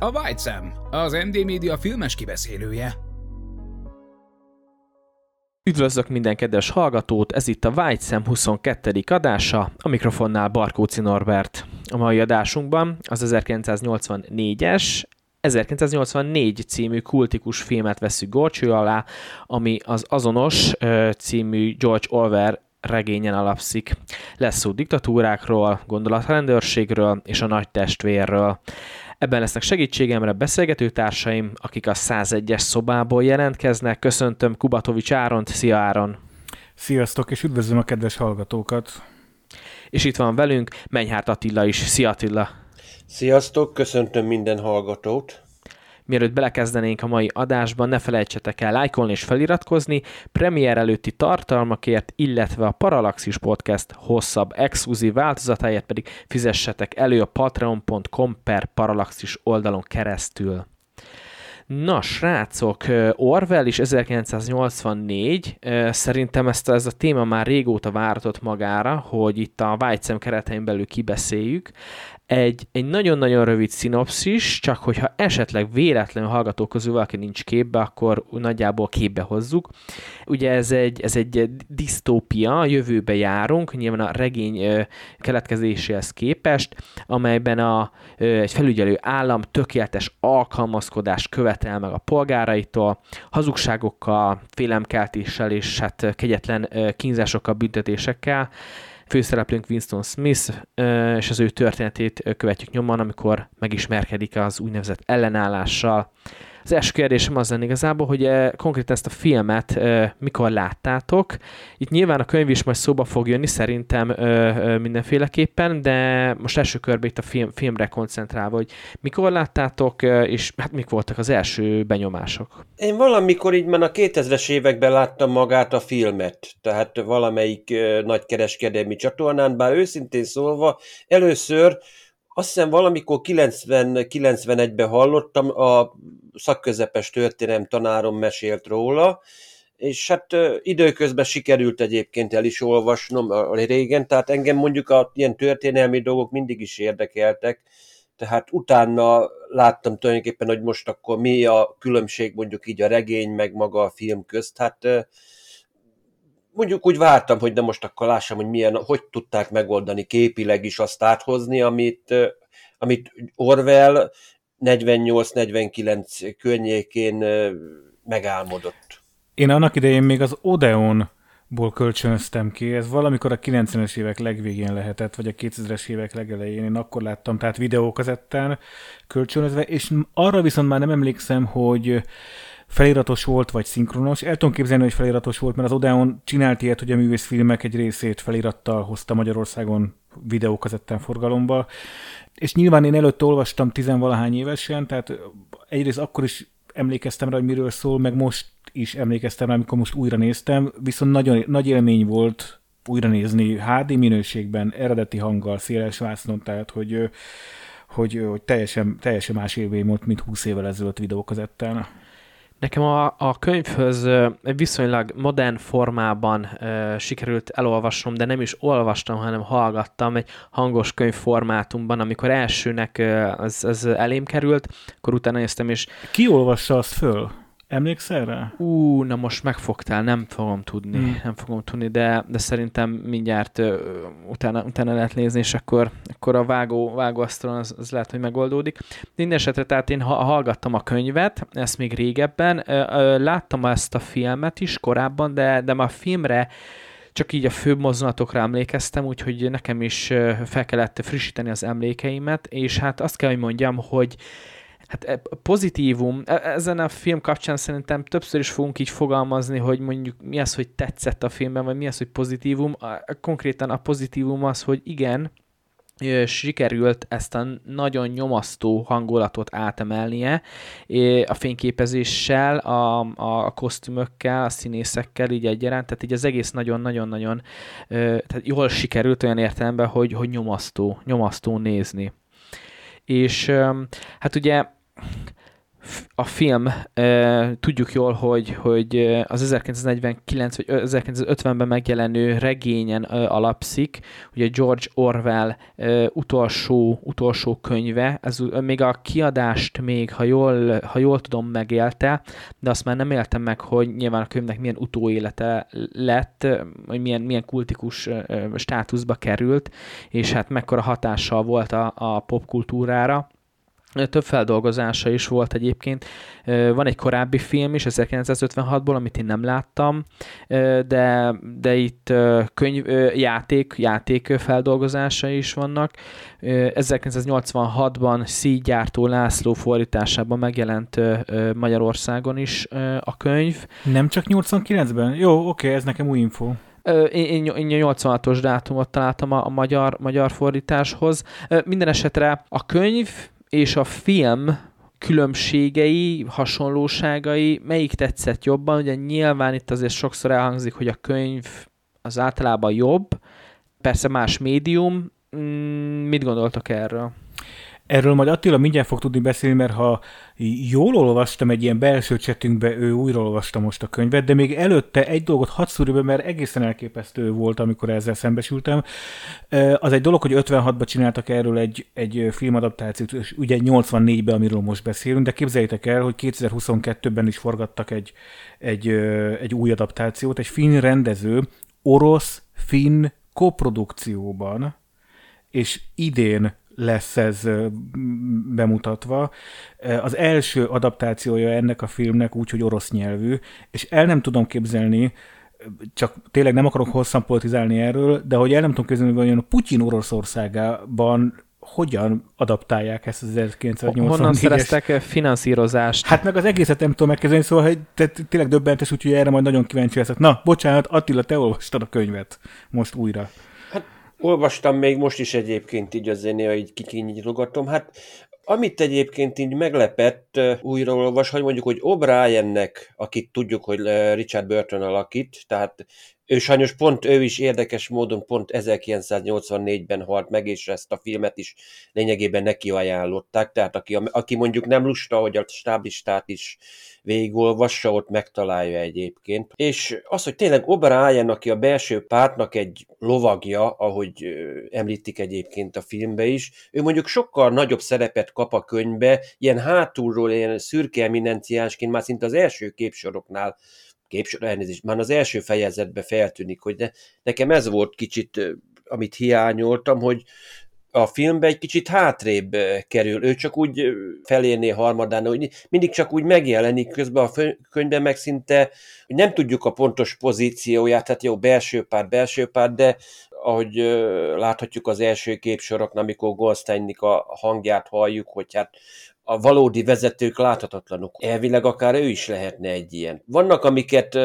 A White Sam, az MD Media filmes kibeszélője. Üdvözlök minden kedves hallgatót, ez itt a White Sam 22. adása, a mikrofonnál Barkóci Norbert. A mai adásunkban az 1984-es, 1984 című kultikus filmet veszük gorcső alá, ami az azonos című George Orwell regényen alapszik. Lesz szó diktatúrákról, gondolatrendőrségről és a nagy testvérről. Ebben lesznek segítségemre beszélgető társaim, akik a 101-es szobából jelentkeznek. Köszöntöm Kubatovics Áront. Szia Áron! Sziasztok, és üdvözlöm a kedves hallgatókat! És itt van velünk Menyhárt Attila is. Szia Attila! Sziasztok, köszöntöm minden hallgatót! Mielőtt belekezdenénk a mai adásban, ne felejtsetek el lájkolni és feliratkozni, premier előtti tartalmakért, illetve a Parallaxis Podcast hosszabb exkluzív változatáért pedig fizessetek elő a patreon.com per Parallaxis oldalon keresztül. Na, srácok, Orwell is 1984, szerintem ezt ez a téma már régóta vártott magára, hogy itt a White keretein belül kibeszéljük. Egy, egy nagyon-nagyon rövid szinopszis, csak hogyha esetleg véletlenül hallgató közül valaki nincs képbe, akkor nagyjából képbe hozzuk. Ugye ez egy, ez egy disztópia, jövőbe járunk, nyilván a regény keletkezéséhez képest, amelyben a, egy felügyelő állam tökéletes alkalmazkodást követel meg a polgáraitól, hazugságokkal, félemkeltéssel és hát kegyetlen kínzásokkal, büntetésekkel, főszereplőnk Winston Smith, és az ő történetét követjük nyomon, amikor megismerkedik az úgynevezett ellenállással. Az első kérdésem az lenne igazából, hogy konkrétan ezt a filmet mikor láttátok. Itt nyilván a könyv is majd szóba fog jönni, szerintem mindenféleképpen, de most első körben itt a film, filmre koncentrálva, hogy mikor láttátok, és hát mik voltak az első benyomások? Én valamikor így már a 2000-es években láttam magát a filmet, tehát valamelyik nagy kereskedelmi csatornán, bár őszintén szólva először azt hiszem valamikor 90-91-ben hallottam, a szakközepes történelem tanárom mesélt róla, és hát időközben sikerült egyébként el is olvasnom régen, tehát engem mondjuk a ilyen történelmi dolgok mindig is érdekeltek, tehát utána láttam tulajdonképpen, hogy most akkor mi a különbség mondjuk így a regény, meg maga a film közt, hát mondjuk úgy vártam, hogy de most akkor lássam, hogy milyen, hogy tudták megoldani képileg is azt áthozni, amit, amit Orwell 48-49 környékén megálmodott. Én annak idején még az Odeon ból kölcsönöztem ki, ez valamikor a 90-es évek legvégén lehetett, vagy a 2000-es évek legelején, én akkor láttam, tehát videókazettán kölcsönözve, és arra viszont már nem emlékszem, hogy feliratos volt, vagy szinkronos. El tudom képzelni, hogy feliratos volt, mert az Odeon csinált ilyet, hogy a művészfilmek egy részét felirattal hozta Magyarországon videókazettán forgalomba. És nyilván én előtt olvastam tizenvalahány évesen, tehát egyrészt akkor is emlékeztem rá, hogy miről szól, meg most is emlékeztem rá, amikor most újra néztem, viszont nagyon nagy élmény volt újra nézni HD minőségben, eredeti hanggal, széles vásznon, tehát hogy, hogy, hogy teljesen, teljesen más élmény volt, mint 20 évvel ezelőtt videókazettán. Nekem a, a könyvhöz viszonylag modern formában e, sikerült elolvasnom, de nem is olvastam, hanem hallgattam egy hangos könyv formátumban, amikor elsőnek az, az elém került, akkor utána néztem, és... Ki olvassa azt föl? Emlékszel rá? Ú, na most megfogtál, nem fogom tudni, hmm. nem fogom tudni, de, de szerintem mindjárt uh, utána, utána lehet nézni, és akkor, akkor a vágó, vágóasztalon az, az lehet, hogy megoldódik. Mindenesetre, tehát én ha, hallgattam a könyvet, ezt még régebben, uh, uh, láttam ezt a filmet is korábban, de, de már a filmre csak így a főbb mozdulatokra emlékeztem, úgyhogy nekem is fel kellett frissíteni az emlékeimet, és hát azt kell, hogy mondjam, hogy hát e, pozitívum, e, ezen a film kapcsán szerintem többször is fogunk így fogalmazni, hogy mondjuk mi az, hogy tetszett a filmben, vagy mi az, hogy pozitívum. Konkrétan a pozitívum az, hogy igen, sikerült ezt a nagyon nyomasztó hangulatot átemelnie a fényképezéssel, a, a kosztümökkel, a színészekkel így egyaránt, tehát így az egész nagyon-nagyon-nagyon tehát jól sikerült olyan értelemben, hogy, hogy nyomasztó, nyomasztó nézni. És hát ugye a film, tudjuk jól, hogy, hogy az 1949 vagy 1950-ben megjelenő regényen alapszik, ugye George Orwell utolsó, utolsó könyve, ez még a kiadást még, ha jól, ha jól tudom, megélte, de azt már nem éltem meg, hogy nyilván a könyvnek milyen utóélete lett, hogy milyen, milyen kultikus státuszba került, és hát mekkora hatással volt a, a popkultúrára több feldolgozása is volt egyébként. Van egy korábbi film is, 1956-ból, amit én nem láttam, de, de itt könyv, játék, játék feldolgozása is vannak. 1986-ban Szígyártó László fordításában megjelent Magyarországon is a könyv. Nem csak 89-ben? Jó, oké, ez nekem új info. Én, én 86-os dátumot találtam a, a magyar, magyar fordításhoz. Minden esetre a könyv és a film különbségei, hasonlóságai, melyik tetszett jobban? Ugye nyilván itt azért sokszor elhangzik, hogy a könyv az általában jobb, persze más médium. Mm, mit gondoltak erről? Erről majd Attila mindjárt fog tudni beszélni, mert ha jól olvastam egy ilyen belső csetünkbe, ő újra olvasta most a könyvet, de még előtte egy dolgot hadd szúrja mert egészen elképesztő volt, amikor ezzel szembesültem. Az egy dolog, hogy 56-ban csináltak erről egy, egy filmadaptációt, és ugye 84-ben, amiről most beszélünk, de képzeljétek el, hogy 2022-ben is forgattak egy, egy, egy új adaptációt, egy finn rendező, orosz-finn koprodukcióban, és idén lesz ez bemutatva. Az első adaptációja ennek a filmnek úgy, hogy orosz nyelvű, és el nem tudom képzelni, csak tényleg nem akarok hosszan politizálni erről, de hogy el nem tudom képzelni, hogy a Putyin Oroszországában hogyan adaptálják ezt az 1984-es... Honnan szereztek finanszírozást? Hát meg az egészet nem tudom megkezdeni, szóval hogy te, tényleg döbbentes, úgyhogy erre majd nagyon kíváncsi leszek. Na, bocsánat, Attila, te olvastad a könyvet most újra. Olvastam még most is egyébként így azért néha így kikinyitogatom. Hát amit egyébként így meglepett újraolvas, hogy mondjuk, hogy O'Briennek, akit tudjuk, hogy Richard Burton alakít, tehát ő sajnos pont, ő is érdekes módon pont 1984-ben halt meg, és ezt a filmet is lényegében neki ajánlották, tehát aki, aki mondjuk nem lusta, hogy a stáblistát is végigolvassa, ott megtalálja egyébként. És az, hogy tényleg O'Brien, aki a belső pártnak egy lovagja, ahogy említik egyébként a filmbe is, ő mondjuk sokkal nagyobb szerepet kap a könyvbe, ilyen hátulról, ilyen szürke eminenciásként, már szinte az első képsoroknál képsor, elnézést, már az első fejezetben feltűnik, hogy de nekem ez volt kicsit, amit hiányoltam, hogy a filmbe egy kicsit hátrébb kerül. Ő csak úgy felérné harmadán, hogy mindig csak úgy megjelenik, közben a könyvben meg szinte, nem tudjuk a pontos pozícióját, tehát jó, belső pár, belső pár, de ahogy láthatjuk az első képsoroknál, amikor Goldsteinnik a hangját halljuk, hogy hát a valódi vezetők láthatatlanok. Elvileg akár ő is lehetne egy ilyen. Vannak, amiket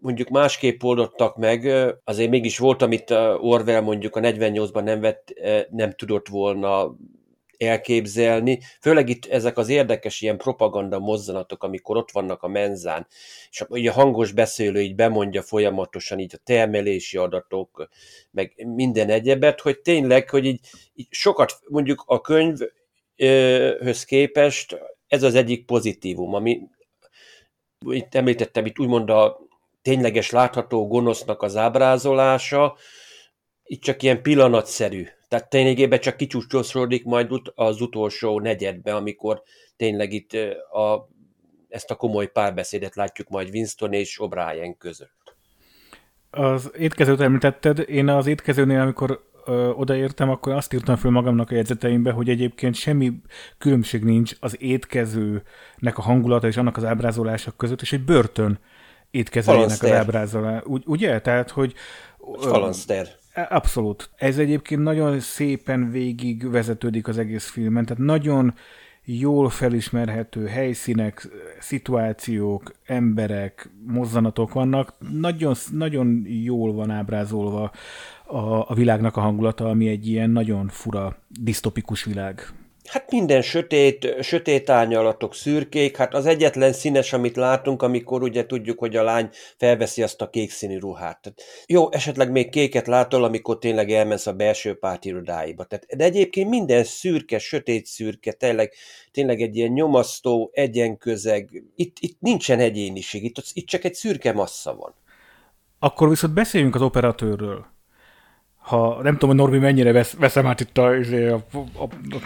mondjuk másképp oldottak meg, azért mégis volt, amit Orwell mondjuk a 48-ban nem, vett, nem tudott volna elképzelni, főleg itt ezek az érdekes ilyen propaganda mozzanatok, amikor ott vannak a menzán, és a hangos beszélő így bemondja folyamatosan így a termelési adatok, meg minden egyebet, hogy tényleg, hogy így, így sokat mondjuk a könyvhöz képest ez az egyik pozitívum, ami itt említettem, itt úgymond a tényleges látható gonosznak az ábrázolása, itt csak ilyen pillanatszerű. Tehát ténylegében csak kicsúcsosodik majd az utolsó negyedbe, amikor tényleg itt a, ezt a komoly párbeszédet látjuk majd Winston és O'Brien között. Az étkezőt említetted, én az étkezőnél, amikor ö, odaértem, akkor azt írtam fel magamnak a jegyzeteimbe, hogy egyébként semmi különbség nincs az étkezőnek a hangulata és annak az ábrázolása között, és egy börtön étkezelének az Falanszter. ábrázolás. Ugy, ugye? Tehát, hogy Falanszter. Abszolút. Ez egyébként nagyon szépen végig vezetődik az egész filmen, tehát nagyon jól felismerhető helyszínek, szituációk, emberek, mozzanatok vannak. Nagyon, nagyon jól van ábrázolva a, a világnak a hangulata, ami egy ilyen nagyon fura, disztopikus világ. Hát minden sötét, sötét árnyalatok, szürkék, hát az egyetlen színes, amit látunk, amikor ugye tudjuk, hogy a lány felveszi azt a kék színű ruhát. Tehát jó, esetleg még kéket látol, amikor tényleg elmensz a belső párt irodáiba. Tehát, de egyébként minden szürke, sötét szürke, tényleg, tényleg egy ilyen nyomasztó, egyenközeg. Itt, itt nincsen egyéniség, itt, itt csak egy szürke massza van. Akkor viszont beszéljünk az operatőrről ha nem tudom, hogy Norbi mennyire vesz, veszem át itt a, a, a,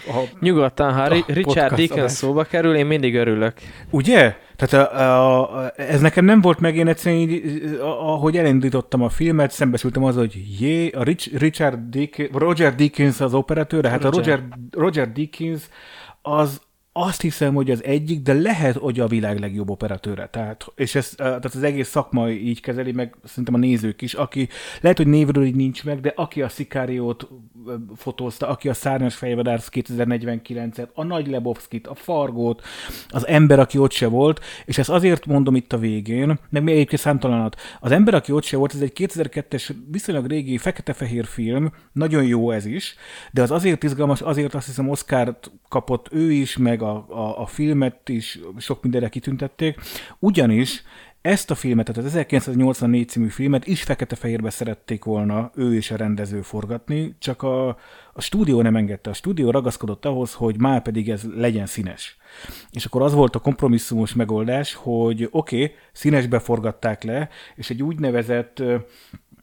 a Nyugodtan, ha a Richard Dickens szóba kerül, én mindig örülök. Ugye? Tehát a, a, ez nekem nem volt meg, én egyszerűen így, ahogy elindítottam a filmet, szembesültem az, hogy jé, a Rich, Richard Dickens, Roger Dickens az operatőr, hát Roger. a Roger, Roger Dickens az, azt hiszem, hogy az egyik, de lehet, hogy a világ legjobb operatőre. Tehát, és ez, tehát az egész szakma így kezeli, meg szerintem a nézők is, aki lehet, hogy névről így nincs meg, de aki a Szikáriót fotózta, aki a Szárnyas Fejvadársz 2049-et, a Nagy Lebowskit, a Fargót, az ember, aki ott se volt, és ezt azért mondom itt a végén, meg még egyébként számtalanat. Az ember, aki ott se volt, ez egy 2002-es viszonylag régi fekete-fehér film, nagyon jó ez is, de az azért izgalmas, azért azt hiszem Oscar kapott ő is, meg a, a, a filmet is sok mindenre kitüntették, ugyanis ezt a filmet, tehát az 1984 című filmet is fekete-fehérbe szerették volna ő és a rendező forgatni, csak a, a stúdió nem engedte. A stúdió ragaszkodott ahhoz, hogy már pedig ez legyen színes. És akkor az volt a kompromisszumos megoldás, hogy oké, okay, színesbe forgatták le, és egy úgynevezett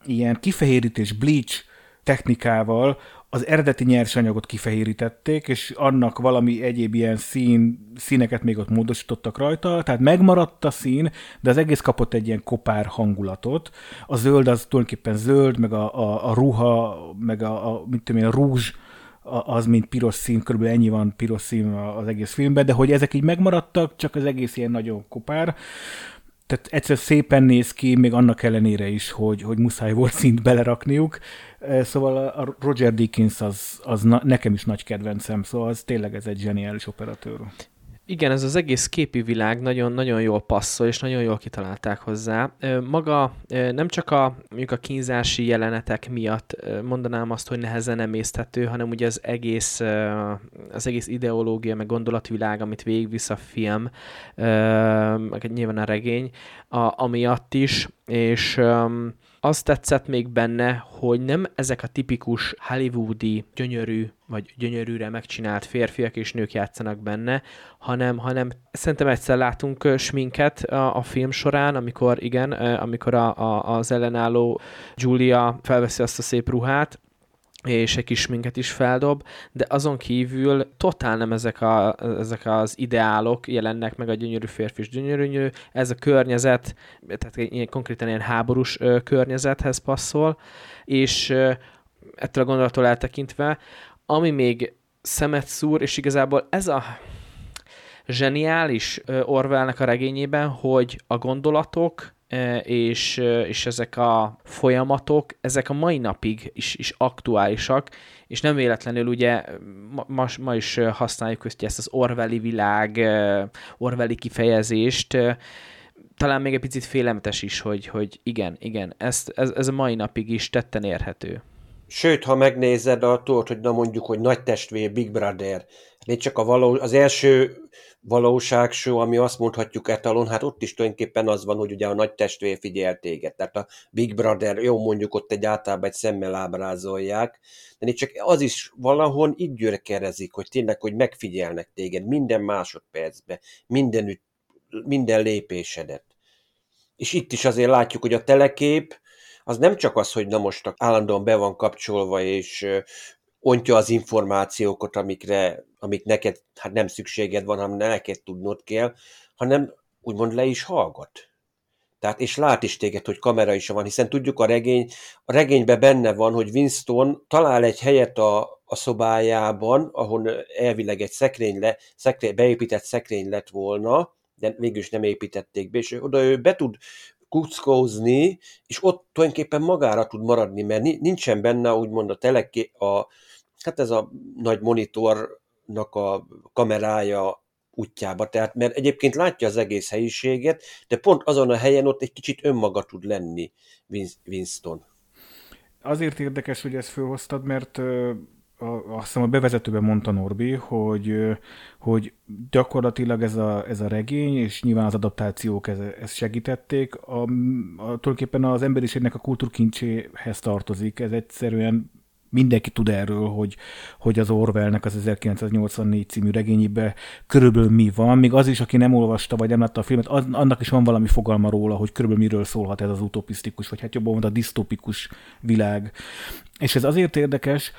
ilyen kifehérítés bleach technikával az eredeti nyersanyagot kifehérítették, és annak valami egyéb ilyen szín, színeket még ott módosítottak rajta, tehát megmaradt a szín, de az egész kapott egy ilyen kopár hangulatot. A zöld az tulajdonképpen zöld, meg a, a, a ruha, meg a, a mit tudom a rúzs, az, mint piros szín, körülbelül ennyi van piros szín az egész filmben, de hogy ezek így megmaradtak, csak az egész ilyen nagyon kopár tehát egyszer szépen néz ki, még annak ellenére is, hogy, hogy muszáj volt szint belerakniuk. Szóval a Roger Dickens az, az na, nekem is nagy kedvencem, szóval az tényleg ez egy zseniális operatőr. Igen, ez az egész képi világ nagyon, nagyon jól passzol, és nagyon jól kitalálták hozzá. Maga nem csak a, a kínzási jelenetek miatt mondanám azt, hogy nehezen emészthető, hanem ugye az egész, az egész ideológia, meg gondolatvilág, amit végigvisz a film, meg nyilván a regény, a, amiatt is, és azt tetszett még benne, hogy nem ezek a tipikus hollywoodi, gyönyörű, vagy gyönyörűre megcsinált férfiak és nők játszanak benne, hanem, hanem szerintem egyszer látunk sminket a, a film során, amikor igen, amikor a, a, az ellenálló Julia felveszi azt a szép ruhát, és egy kis minket is feldob, de azon kívül totál nem ezek, a, ezek az ideálok jelennek meg a gyönyörű férfi és gyönyörű nő, ez a környezet, tehát ilyen, konkrétan ilyen háborús ö, környezethez passzol, és ö, ettől a gondolattól eltekintve, ami még szemet szúr, és igazából ez a zseniális Orwellnek a regényében, hogy a gondolatok és, és ezek a folyamatok, ezek a mai napig is, is aktuálisak, és nem véletlenül ugye ma, ma is használjuk ezt, ezt az Orwelli világ, Orwelli kifejezést, talán még egy picit félelmetes is, hogy, hogy igen, igen, ezt, ez, ez a mai napig is tetten érhető. Sőt, ha megnézed a tudod, hogy na mondjuk, hogy nagy testvér, Big Brother, még csak a való, az első valóságshow, ami azt mondhatjuk etalon, hát ott is tulajdonképpen az van, hogy ugye a nagy testvér figyel téged. Tehát a Big Brother, jó mondjuk ott egy általában egy szemmel ábrázolják, de csak az is valahol így gyökerezik, hogy tényleg, hogy megfigyelnek téged minden másodpercben, minden, minden lépésedet. És itt is azért látjuk, hogy a telekép, az nem csak az, hogy na most állandóan be van kapcsolva, és ontja az információkat, amikre, amik neked hát nem szükséged van, hanem neked tudnod kell, hanem úgymond le is hallgat. Tehát, és lát is téged, hogy kamera is van, hiszen tudjuk a regény, a regényben benne van, hogy Winston talál egy helyet a, a szobájában, ahol elvileg egy szekrény, le, szekrény beépített szekrény lett volna, de végül is nem építették be, és oda ő be tud kuckózni, és ott tulajdonképpen magára tud maradni, mert nincsen benne úgymond a teleké, a, hát ez a nagy monitornak a kamerája útjába, tehát mert egyébként látja az egész helyiséget, de pont azon a helyen ott egy kicsit önmaga tud lenni Winston. Azért érdekes, hogy ezt fölhoztad, mert azt hiszem a bevezetőben mondta Norbi, hogy, hogy gyakorlatilag ez a, ez a regény, és nyilván az adaptációk ez, ezt segítették, a, a, tulajdonképpen az emberiségnek a kultúrkincséhez tartozik, ez egyszerűen mindenki tud erről, hogy, hogy az Orwellnek az 1984 című regényibe körülbelül mi van, még az is, aki nem olvasta vagy nem látta a filmet, az, annak is van valami fogalma róla, hogy körülbelül miről szólhat ez az utopisztikus, vagy hát jobban mondta, a disztopikus világ. És ez azért érdekes,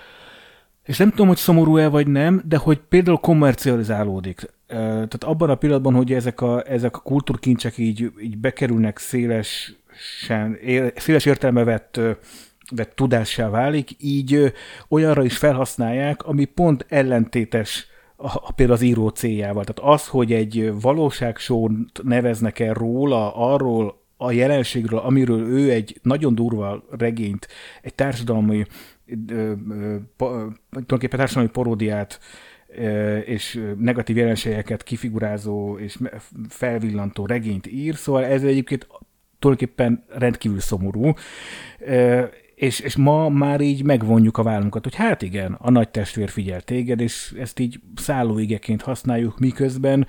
és nem tudom, hogy szomorú-e vagy nem, de hogy például kommercializálódik. Tehát abban a pillanatban, hogy ezek a, ezek a kultúrkincsek így, így bekerülnek széles, széles értelme vett, vett tudássá válik, így olyanra is felhasználják, ami pont ellentétes a, például az író céljával. Tehát az, hogy egy valóságsót neveznek el róla, arról a jelenségről, amiről ő egy nagyon durva regényt, egy társadalmi tulajdonképpen társadalmi paródiát és negatív jelenségeket kifigurázó és felvillantó regényt ír, szóval ez egyébként tulajdonképpen rendkívül szomorú, és, és ma már így megvonjuk a vállunkat, hogy hát igen, a nagy testvér figyel téged, és ezt így szállóigeként használjuk, miközben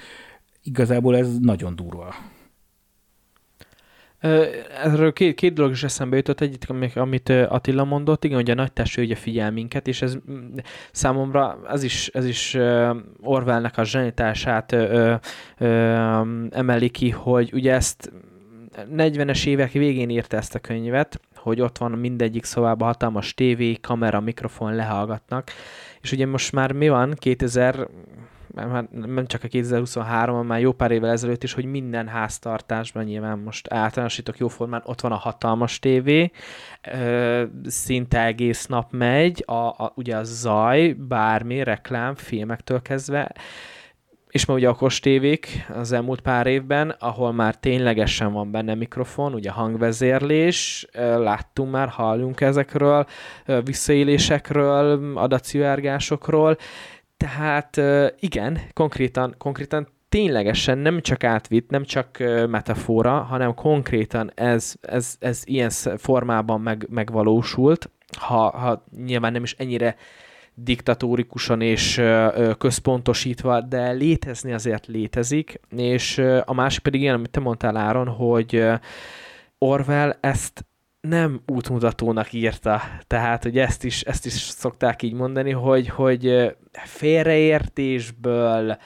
igazából ez nagyon durva. Erről két, két dolog is eszembe jutott, egyik, amit Attila mondott, igen, hogy a nagy testő ugye figyel minket, és ez mm, számomra ez is, ez is Orwellnek a zsenitását emeli ki, hogy ugye ezt 40-es évek végén írta ezt a könyvet, hogy ott van mindegyik szobában hatalmas tévé, kamera, mikrofon lehallgatnak, és ugye most már mi van, 2000 már nem csak a 2023, már jó pár évvel ezelőtt is, hogy minden háztartásban nyilván most általánosítok jóformán, ott van a hatalmas tévé, szinte egész nap megy, a, a, ugye a zaj, bármi, reklám, filmektől kezdve, és ma ugye a tévék az elmúlt pár évben, ahol már ténylegesen van benne mikrofon, ugye hangvezérlés, láttunk már, hallunk ezekről, visszaélésekről, adatszivárgásokról, tehát igen, konkrétan, konkrétan ténylegesen nem csak átvitt, nem csak metafora, hanem konkrétan ez, ez, ez ilyen formában meg, megvalósult, ha, ha nyilván nem is ennyire diktatórikusan és központosítva, de létezni azért létezik, és a másik pedig ilyen, amit te mondtál Áron, hogy Orwell ezt nem útmutatónak írta. Tehát, hogy ezt is, ezt is szokták így mondani, hogy, hogy félreértésből,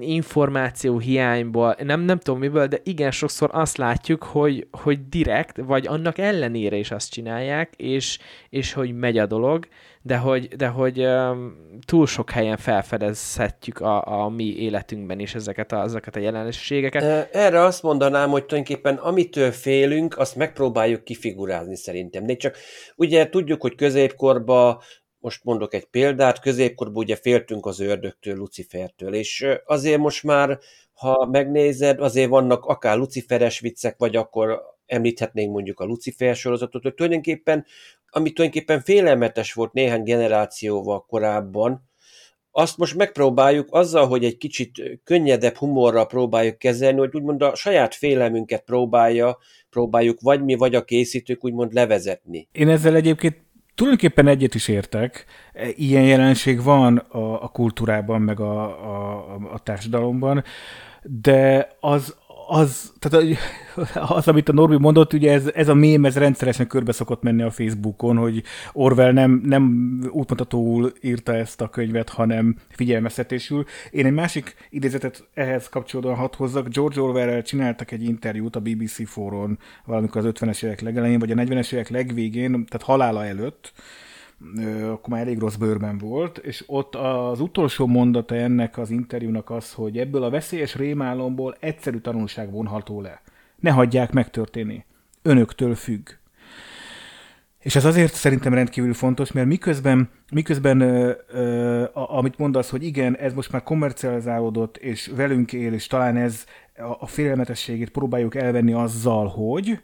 információ hiányból, nem, nem tudom miből, de igen, sokszor azt látjuk, hogy, hogy direkt, vagy annak ellenére is azt csinálják, és, és hogy megy a dolog, de hogy, de hogy um, túl sok helyen felfedezhetjük a, a mi életünkben is ezeket a, ezeket a jelenségeket. Erre azt mondanám, hogy tulajdonképpen amitől félünk, azt megpróbáljuk kifigurázni szerintem. De csak ugye tudjuk, hogy középkorban most mondok egy példát, középkorban ugye féltünk az ördögtől, Lucifertől, és azért most már, ha megnézed, azért vannak akár luciferes viccek, vagy akkor említhetnénk mondjuk a Lucifer sorozatot, hogy tulajdonképpen, ami tulajdonképpen félelmetes volt néhány generációval korábban, azt most megpróbáljuk azzal, hogy egy kicsit könnyedebb humorral próbáljuk kezelni, hogy úgymond a saját félelmünket próbálja, próbáljuk vagy mi, vagy a készítők úgymond levezetni. Én ezzel egyébként tulajdonképpen egyet is értek. Ilyen jelenség van a, a kultúrában, meg a, a, a társadalomban, de az, az, tehát az, amit a Norbi mondott, ugye ez, ez a mém, ez rendszeresen körbe szokott menni a Facebookon, hogy Orwell nem, nem útmutatóul írta ezt a könyvet, hanem figyelmeztetésül. Én egy másik idézetet ehhez kapcsolódóan hadd hozzak. George Orwell-rel csináltak egy interjút a BBC fóron valamikor az 50-es évek legelején, vagy a 40-es évek legvégén, tehát halála előtt, akkor már elég rossz bőrben volt, és ott az utolsó mondata ennek az interjúnak az, hogy ebből a veszélyes rémálomból egyszerű tanulság vonható le. Ne hagyják megtörténni. Önöktől függ. És ez azért szerintem rendkívül fontos, mert miközben, miközben ö, ö, a, amit mondasz, hogy igen, ez most már kommercializálódott, és velünk él, és talán ez, a, a félelmetességét próbáljuk elvenni azzal, hogy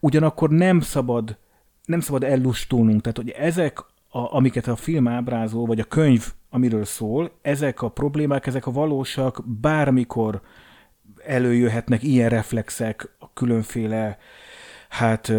ugyanakkor nem szabad, nem szabad ellustulnunk. Tehát, hogy ezek, a, amiket a film ábrázol, vagy a könyv, amiről szól, ezek a problémák, ezek a valósak bármikor előjöhetnek ilyen reflexek a különféle hát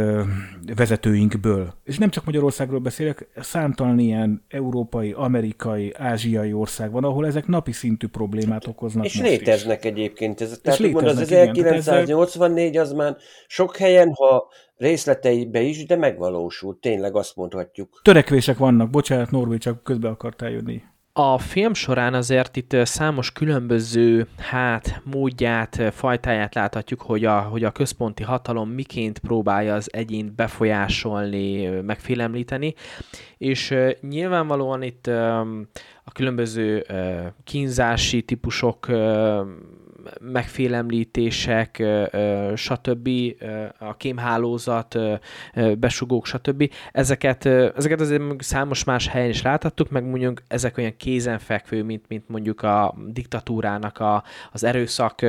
vezetőinkből. És nem csak Magyarországról beszélek, számtalan ilyen európai, amerikai, ázsiai ország van, ahol ezek napi szintű problémát okoznak És most léteznek is. egyébként. Ez, tehát És úgymond az léteznek, igen, tehát 1984 az már sok helyen, ha részleteibe is, de megvalósult. Tényleg azt mondhatjuk. Törekvések vannak, bocsánat, Norbi, csak közbe akartál jönni. A film során azért itt számos különböző hát, módját, fajtáját láthatjuk, hogy a, hogy a központi hatalom miként próbálja az egyént befolyásolni, megfélemlíteni, és nyilvánvalóan itt a különböző kínzási típusok megfélemlítések, stb., a kémhálózat, besugók, stb. Ezeket, ezeket azért számos más helyen is láthattuk, meg mondjuk ezek olyan kézenfekvő, mint, mint mondjuk a diktatúrának a, az erőszak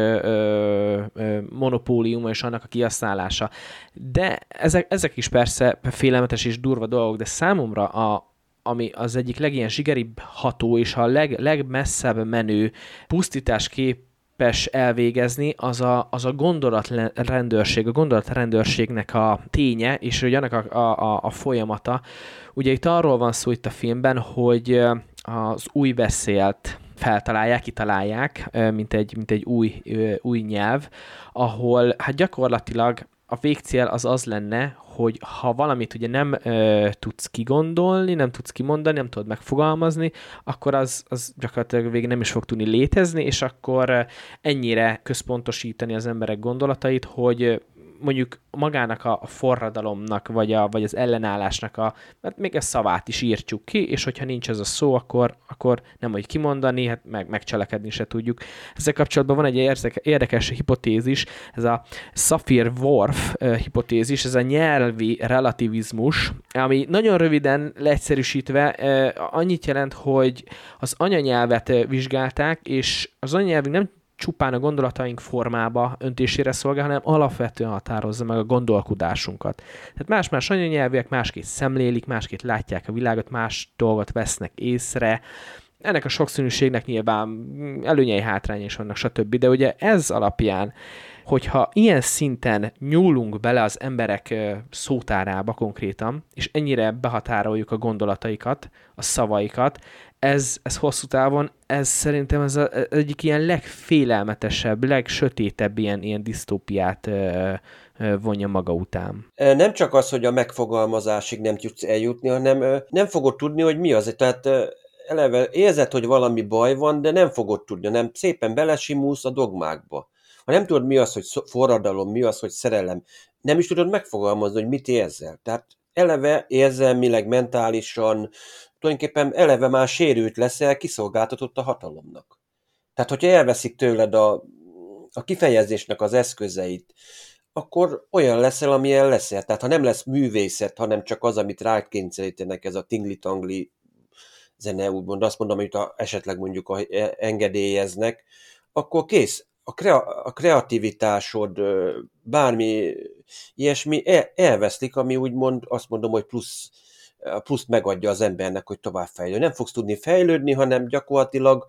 monopóliuma és annak a kihasználása. De ezek, ezek is persze félelmetes és durva dolgok, de számomra a, ami az egyik legilyen zsigeribb ható és a leg, legmesszebb menő pusztítás kép képes elvégezni, az a, az a gondolatrendőrség, a gondolatrendőrségnek a ténye, és hogy annak a, a, a folyamata. Ugye itt arról van szó itt a filmben, hogy az új beszélt feltalálják, kitalálják, mint egy, mint egy új, új nyelv, ahol hát gyakorlatilag a végcél az az lenne, hogy ha valamit ugye nem ö, tudsz kigondolni, nem tudsz kimondani, nem tudod megfogalmazni, akkor az, az gyakorlatilag végén nem is fog tudni létezni, és akkor ennyire központosítani az emberek gondolatait, hogy mondjuk magának a forradalomnak, vagy, a, vagy az ellenállásnak a, hát még ezt szavát is írtjuk ki, és hogyha nincs ez a szó, akkor, akkor nem hogy kimondani, hát meg, megcselekedni se tudjuk. Ezzel kapcsolatban van egy érdekes hipotézis, ez a Saphir-Whorf hipotézis, ez a nyelvi relativizmus, ami nagyon röviden leegyszerűsítve annyit jelent, hogy az anyanyelvet vizsgálták, és az anyanyelvünk nem csupán a gondolataink formába öntésére szolgál, hanem alapvetően határozza meg a gondolkodásunkat. Tehát más-más anyanyelvűek másképp szemlélik, másképp látják a világot, más dolgot vesznek észre, ennek a sokszínűségnek nyilván előnyei, hátrányai is vannak, stb. De ugye ez alapján, hogyha ilyen szinten nyúlunk bele az emberek szótárába konkrétan, és ennyire behatároljuk a gondolataikat, a szavaikat, ez, ez hosszú távon, ez szerintem ez az egyik ilyen legfélelmetesebb, legsötétebb ilyen, ilyen disztópiát ö, ö, vonja maga után. Nem csak az, hogy a megfogalmazásig nem tudsz eljutni, hanem nem fogod tudni, hogy mi az. Tehát eleve érzed, hogy valami baj van, de nem fogod tudni, nem szépen belesimulsz a dogmákba. Ha nem tudod, mi az, hogy forradalom, mi az, hogy szerelem, nem is tudod megfogalmazni, hogy mit érzel. Tehát eleve érzelmileg, mentálisan, tulajdonképpen eleve már sérült leszel, kiszolgáltatott a hatalomnak. Tehát, hogyha elveszik tőled a, a kifejezésnek az eszközeit, akkor olyan leszel, amilyen leszel. Tehát, ha nem lesz művészet, hanem csak az, amit rád kényszerítenek, ez a tingli-tangli zene, úgymond azt mondom, amit a, esetleg mondjuk a, e, engedélyeznek, akkor kész. A, krea, a kreativitásod, bármi ilyesmi el, elveszlik, ami úgymond azt mondom, hogy plusz pluszt megadja az embernek, hogy tovább fejlődni. Nem fogsz tudni fejlődni, hanem gyakorlatilag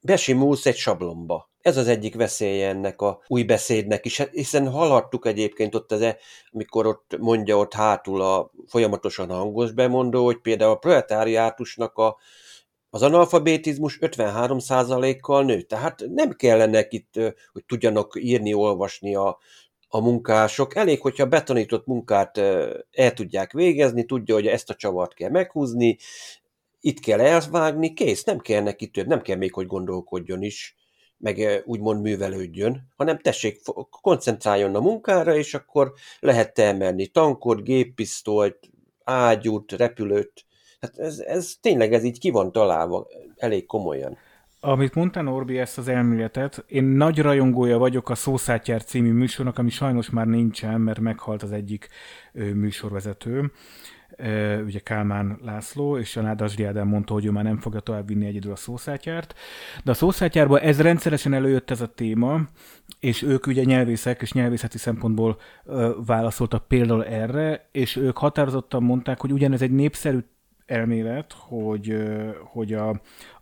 besimulsz egy sablomba. Ez az egyik veszélye ennek a új beszédnek is, hiszen hallhattuk egyébként ott, az, e, amikor ott mondja ott hátul a folyamatosan hangos bemondó, hogy például a proletáriátusnak a, az analfabetizmus 53%-kal nő. Tehát nem kellene itt, hogy tudjanak írni, olvasni a, a munkások. Elég, hogyha betanított munkát el tudják végezni, tudja, hogy ezt a csavart kell meghúzni, itt kell elvágni, kész, nem kell neki több, nem kell még, hogy gondolkodjon is, meg úgymond művelődjön, hanem tessék, koncentráljon a munkára, és akkor lehet emelni tankot, géppisztolyt, ágyút, repülőt. Hát ez, ez tényleg ez így ki van találva elég komolyan. Amit mondta Norbi ezt az elméletet, én nagy rajongója vagyok a Szószátjár című műsornak, ami sajnos már nincsen, mert meghalt az egyik műsorvezető. ugye Kálmán László, és a Nádas Ádám mondta, hogy ő már nem fogja tovább vinni egyedül a szószátyárt. De a szószátyárban ez rendszeresen előjött ez a téma, és ők ugye nyelvészek és nyelvészeti szempontból válaszoltak például erre, és ők határozottan mondták, hogy ugyanez egy népszerű elmélet, hogy, hogy a,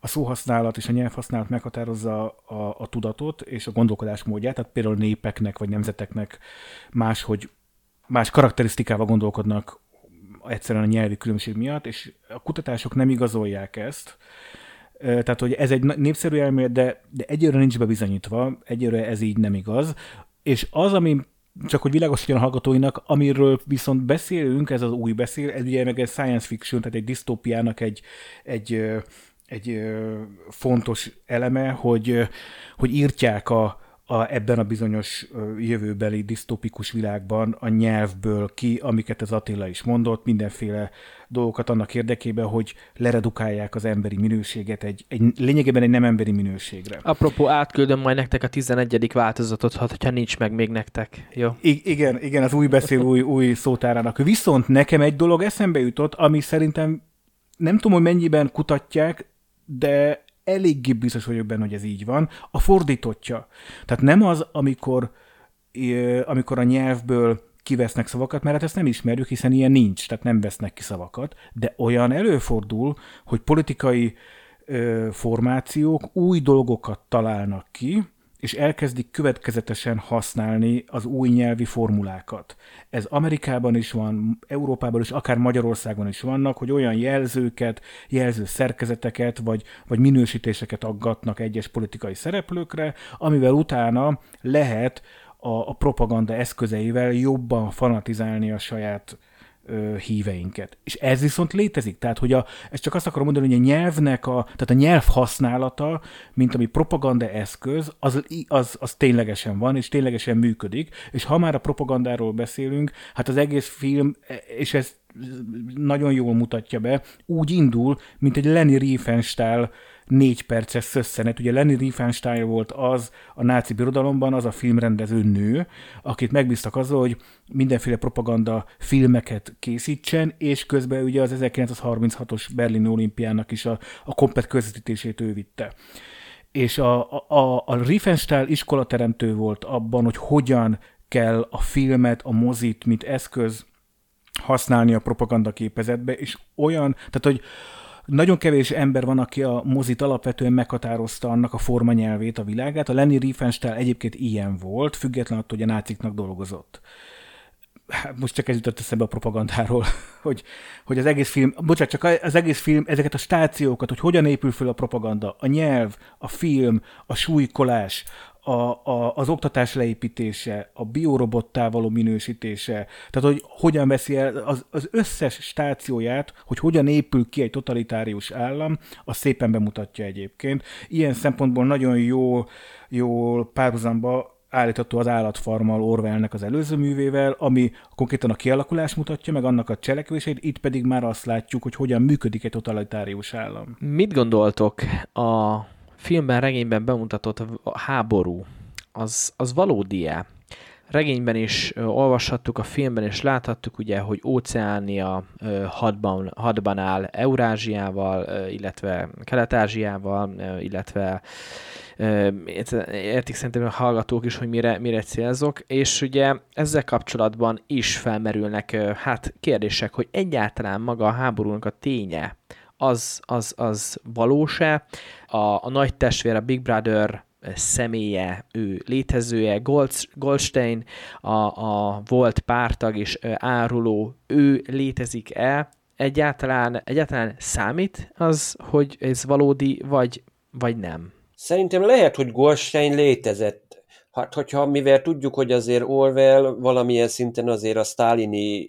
a szóhasználat és a nyelvhasználat meghatározza a, a tudatot és a gondolkodás módját, tehát például népeknek vagy nemzeteknek máshogy, más karakterisztikával gondolkodnak egyszerűen a nyelvi különbség miatt, és a kutatások nem igazolják ezt. Tehát, hogy ez egy népszerű elmélet, de, de egyőre nincs bebizonyítva, egyőre ez így nem igaz. És az, ami csak hogy világosítjon a hallgatóinak, amiről viszont beszélünk, ez az új beszél, ez ugye meg egy science fiction, tehát egy disztópiának egy, egy, egy fontos eleme, hogy, hogy írtják a, a, ebben a bizonyos jövőbeli disztópikus világban a nyelvből ki, amiket az Attila is mondott, mindenféle dolgokat annak érdekében, hogy leredukálják az emberi minőséget egy, egy lényegében egy nem emberi minőségre. Apropó, átküldöm majd nektek a 11. változatot, ha nincs meg még nektek. Jó? I- igen, igen, az új beszél új, új szótárának. Viszont nekem egy dolog eszembe jutott, ami szerintem nem tudom, hogy mennyiben kutatják, de eléggé biztos vagyok benne, hogy ez így van, a fordítottja. Tehát nem az, amikor, amikor a nyelvből kivesznek szavakat, mert hát ezt nem ismerjük, hiszen ilyen nincs, tehát nem vesznek ki szavakat, de olyan előfordul, hogy politikai formációk új dolgokat találnak ki, és elkezdik következetesen használni az új nyelvi formulákat. Ez Amerikában is van, Európában is, akár Magyarországon is vannak, hogy olyan jelzőket, jelző szerkezeteket, vagy, vagy minősítéseket aggatnak egyes politikai szereplőkre, amivel utána lehet a, a propaganda eszközeivel jobban fanatizálni a saját híveinket. És ez viszont létezik. Tehát, hogy a, ezt csak azt akarom mondani, hogy a nyelvnek a, tehát a nyelv használata, mint ami propaganda eszköz, az, az, az ténylegesen van, és ténylegesen működik. És ha már a propagandáról beszélünk, hát az egész film, és ez nagyon jól mutatja be, úgy indul, mint egy Lenny Riefenstahl négy perces szösszenet. Ugye Lenny Riefenstahl volt az a náci birodalomban, az a filmrendező nő, akit megbíztak azzal, hogy mindenféle propaganda filmeket készítsen, és közben ugye az 1936-os Berlin olimpiának is a, a komplet közvetítését ő vitte. És a, a, a Riefenstahl iskolateremtő volt abban, hogy hogyan kell a filmet, a mozit, mint eszköz használni a propaganda képezetbe, és olyan, tehát hogy nagyon kevés ember van, aki a mozit alapvetően meghatározta annak a formanyelvét, a világát. A Lenny Riefenstahl egyébként ilyen volt, független attól, hogy a náciknak dolgozott. Hát most csak ez jutott eszembe a propagandáról, hogy, hogy az egész film, bocsánat, csak az egész film, ezeket a stációkat, hogy hogyan épül föl a propaganda, a nyelv, a film, a súlykolás, a, a, az oktatás leépítése, a biorobottá való minősítése, tehát hogy hogyan veszi el az, az összes stációját, hogy hogyan épül ki egy totalitárius állam, az szépen bemutatja egyébként. Ilyen szempontból nagyon jó, jó párhuzamba állítható az állatfarmal Orwellnek az előző művével, ami konkrétan a kialakulás mutatja, meg annak a cselekvését, itt pedig már azt látjuk, hogy hogyan működik egy totalitárius állam. Mit gondoltok a filmben, regényben bemutatott háború, az, az valódi-e? Regényben is olvashattuk, a filmben is láthattuk, ugye, hogy Óceánia ö, hadban, hadban áll Eurázsiával, illetve Kelet-Ázsiával, illetve értik szerintem a hallgatók is, hogy mire, mire célzok, és ugye ezzel kapcsolatban is felmerülnek hát kérdések, hogy egyáltalán maga a háborúnak a ténye, az, az, az valós-e. A, a nagy testvér, a Big Brother személye, ő létezője, Gold, Goldstein, a, a volt pártag és áruló, ő létezik-e? Egyáltalán, egyáltalán számít az, hogy ez valódi, vagy, vagy nem? Szerintem lehet, hogy Goldstein létezett. Hát, hogyha mivel tudjuk, hogy azért Orwell valamilyen szinten azért a sztálini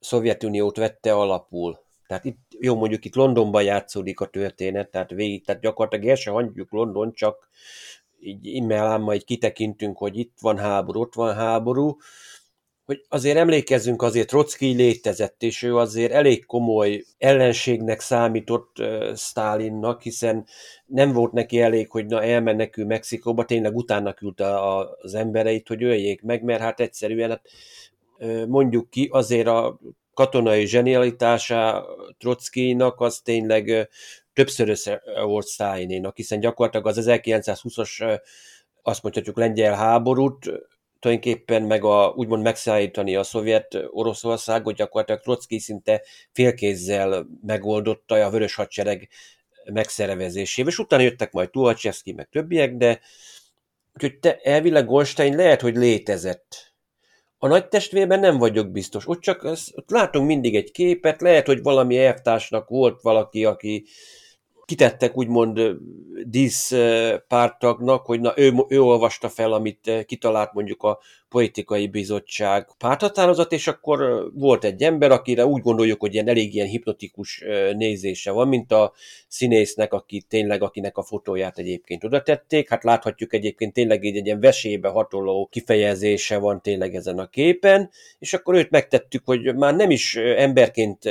Szovjetuniót vette alapul. Tehát itt jó, mondjuk itt Londonban játszódik a történet, tehát végig, tehát gyakorlatilag el se hagyjuk London, csak így immel majd kitekintünk, hogy itt van háború, ott van háború, hogy azért emlékezzünk, azért Trotsky létezett, és ő azért elég komoly ellenségnek számított uh, Stalinnak, hiszen nem volt neki elég, hogy na elmennek ő Mexikóba, tényleg utána küldte az embereit, hogy öljék meg, mert hát egyszerűen hát, mondjuk ki, azért a katonai zsenialitása Trockinak az tényleg többszörös volt Sztálinénak, hiszen gyakorlatilag az 1920-as azt mondhatjuk lengyel háborút tulajdonképpen meg a, úgymond megszállítani a szovjet Oroszországot, gyakorlatilag Trotsky szinte félkézzel megoldotta a vörös hadsereg megszervezésével, és utána jöttek majd Tuhacsevszki, meg többiek, de úgyhogy te, elvileg Goldstein lehet, hogy létezett. A nagy testvérben nem vagyok biztos. Ott csak ott látunk mindig egy képet, lehet, hogy valami elvtársnak volt valaki, aki, kitettek úgymond dísz pártagnak, hogy na ő, ő olvasta fel, amit kitalált mondjuk a politikai bizottság párthatározat, és akkor volt egy ember, akire úgy gondoljuk, hogy ilyen elég ilyen hipnotikus nézése van, mint a színésznek, aki tényleg, akinek a fotóját egyébként oda tették. Hát láthatjuk egyébként tényleg egy, egy ilyen vesébe hatoló kifejezése van tényleg ezen a képen, és akkor őt megtettük, hogy már nem is emberként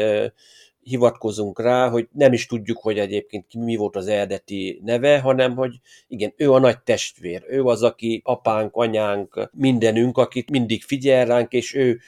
hivatkozunk rá, hogy nem is tudjuk, hogy egyébként mi volt az eredeti neve, hanem hogy igen, ő a nagy testvér, ő az, aki apánk, anyánk, mindenünk, akit mindig figyel ránk, és ő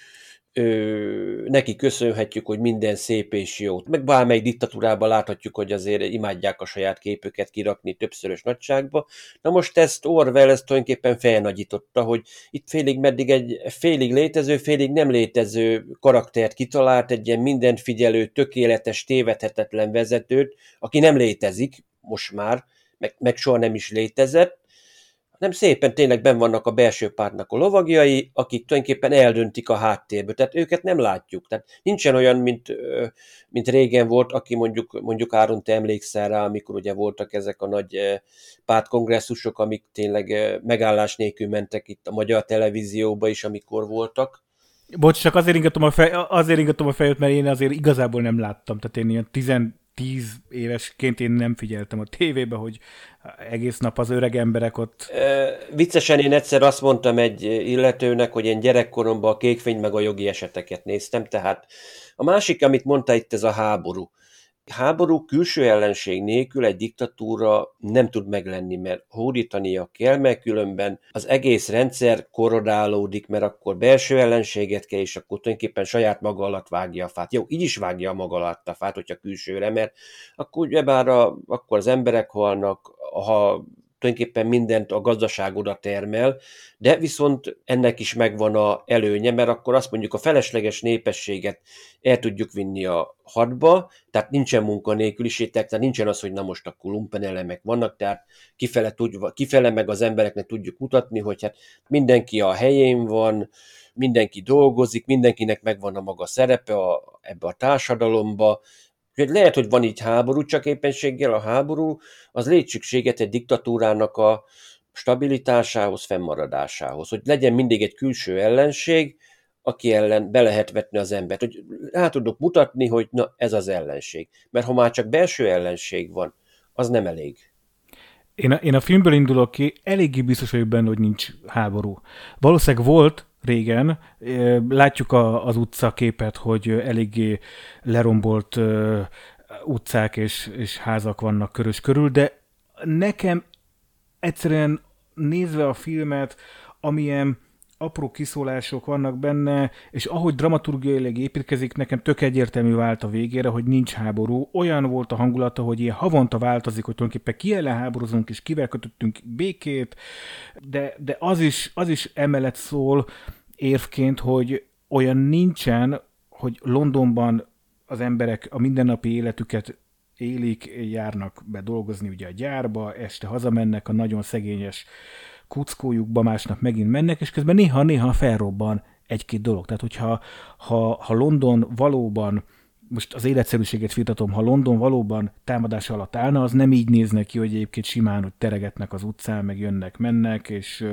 ö, neki köszönhetjük, hogy minden szép és jó. Meg bármelyik diktatúrában láthatjuk, hogy azért imádják a saját képüket kirakni többszörös nagyságba. Na most ezt Orwell ezt tulajdonképpen felnagyította, hogy itt félig meddig egy félig létező, félig nem létező karaktert kitalált, egy ilyen mindent figyelő, tökéletes, tévedhetetlen vezetőt, aki nem létezik most már, meg, meg soha nem is létezett, hanem szépen tényleg ben vannak a belső pártnak a lovagjai, akik tulajdonképpen eldöntik a háttérből, tehát őket nem látjuk. Tehát nincsen olyan, mint, mint régen volt, aki mondjuk, mondjuk Áron, te emlékszel rá, amikor ugye voltak ezek a nagy pártkongresszusok, amik tényleg megállás nélkül mentek itt a magyar televízióba is, amikor voltak. Bocs, csak azért ingatom a, fej, azért ingatom a fejet, mert én azért igazából nem láttam. Tehát én ilyen tizen, tíz évesként én nem figyeltem a tévébe, hogy egész nap az öreg emberek ott... E, viccesen én egyszer azt mondtam egy illetőnek, hogy én gyerekkoromban a kékfény meg a jogi eseteket néztem, tehát a másik, amit mondta itt, ez a háború. Háború külső ellenség nélkül egy diktatúra nem tud meglenni, mert hódítania kell, mert különben az egész rendszer korodálódik, mert akkor belső ellenséget kell, és akkor tulajdonképpen saját maga alatt vágja a fát. Jó, így is vágja a maga alatt a fát, hogyha külsőre, mert akkor ugyebár a, akkor az emberek halnak, ha tulajdonképpen mindent a gazdaság oda termel, de viszont ennek is megvan a előnye, mert akkor azt mondjuk a felesleges népességet el tudjuk vinni a hadba, tehát nincsen munkanélküliség, tehát nincsen az, hogy na most akkor lumpenelemek vannak, tehát kifele, tud, kifele meg az embereknek tudjuk mutatni, hogy hát mindenki a helyén van, mindenki dolgozik, mindenkinek megvan a maga szerepe a, ebbe a társadalomba, Úgyhogy lehet, hogy van így háború, csak éppenséggel a háború az létszükséget egy diktatúrának a stabilitásához, fennmaradásához, hogy legyen mindig egy külső ellenség, aki ellen be lehet vetni az embert, hogy rá tudok mutatni, hogy na ez az ellenség. Mert ha már csak belső ellenség van, az nem elég. Én a, én a filmből indulok ki, eléggé biztos vagyok benne, hogy nincs háború. Valószínűleg volt régen. Látjuk a, az utcaképet, hogy eléggé lerombolt utcák és, és házak vannak körös körül, de nekem egyszerűen nézve a filmet, amilyen apró kiszólások vannak benne, és ahogy dramaturgiailag építkezik, nekem tök egyértelmű vált a végére, hogy nincs háború. Olyan volt a hangulata, hogy ilyen havonta változik, hogy tulajdonképpen ki ellen háborúzunk, és kivel kötöttünk békét, de, de az, is, az is emellett szól érvként, hogy olyan nincsen, hogy Londonban az emberek a mindennapi életüket élik, járnak be dolgozni ugye a gyárba, este hazamennek a nagyon szegényes kuckójukba, másnap megint mennek, és közben néha-néha felrobban egy-két dolog. Tehát, hogyha ha, ha London valóban most az életszerűséget firtatom, ha London valóban támadás alatt állna, az nem így néz ki, hogy egyébként simán, hogy teregetnek az utcán, meg jönnek, mennek, és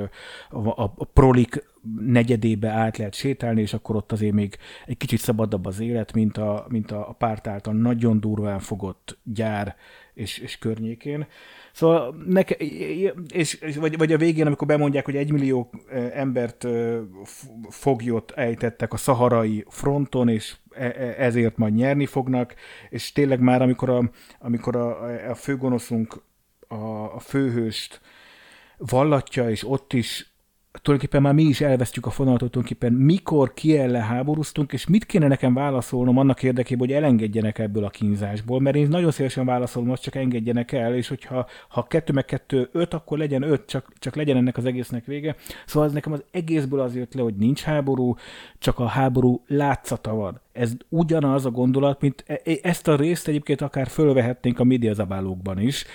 a, a, a prolik negyedébe át lehet sétálni, és akkor ott azért még egy kicsit szabadabb az élet, mint a, mint a párt által nagyon durván fogott gyár és, és környékén. Szóval neke, és, és vagy, vagy a végén, amikor bemondják, hogy egy millió embert foglyot ejtettek a szaharai fronton, és e, e, ezért majd nyerni fognak, és tényleg már amikor a, amikor a, a főgonoszunk a, a főhőst vallatja, és ott is tulajdonképpen már mi is elvesztjük a fonalat, tulajdonképpen mikor, ki ellen háborúztunk, és mit kéne nekem válaszolnom annak érdekében, hogy elengedjenek ebből a kínzásból, mert én nagyon szívesen válaszolom, azt csak engedjenek el, és hogyha ha kettő meg kettő öt, akkor legyen öt, csak, csak legyen ennek az egésznek vége. Szóval ez nekem az egészből az jött le, hogy nincs háború, csak a háború látszata van. Ez ugyanaz a gondolat, mint e- e- ezt a részt egyébként akár fölvehetnénk a médiazabálókban is,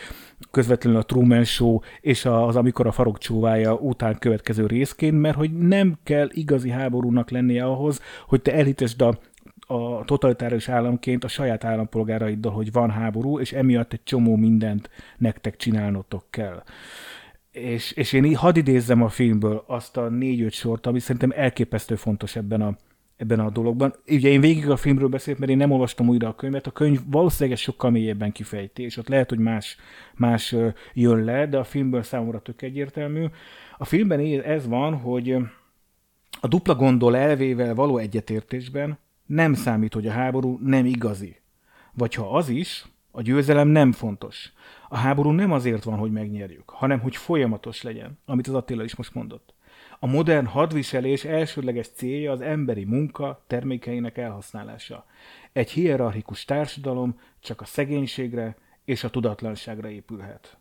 közvetlenül a Truman Show és az Amikor a farok csóvája után következő részként, mert hogy nem kell igazi háborúnak lennie ahhoz, hogy te elhitesd a a totalitárius államként a saját állampolgáraiddal, hogy van háború, és emiatt egy csomó mindent nektek csinálnotok kell. És, és én hadd idézzem a filmből azt a négy-öt sort, ami szerintem elképesztő fontos ebben a, ebben a dologban. Ugye én végig a filmről beszélek, mert én nem olvastam újra a könyvet. A könyv valószínűleg sokkal mélyebben kifejti, és ott lehet, hogy más, más jön le, de a filmből számomra tök egyértelmű. A filmben ez van, hogy a dupla gondol elvével való egyetértésben nem számít, hogy a háború nem igazi. Vagy ha az is, a győzelem nem fontos. A háború nem azért van, hogy megnyerjük, hanem hogy folyamatos legyen, amit az Attila is most mondott. A modern hadviselés elsődleges célja az emberi munka termékeinek elhasználása. Egy hierarchikus társadalom csak a szegénységre és a tudatlanságra épülhet.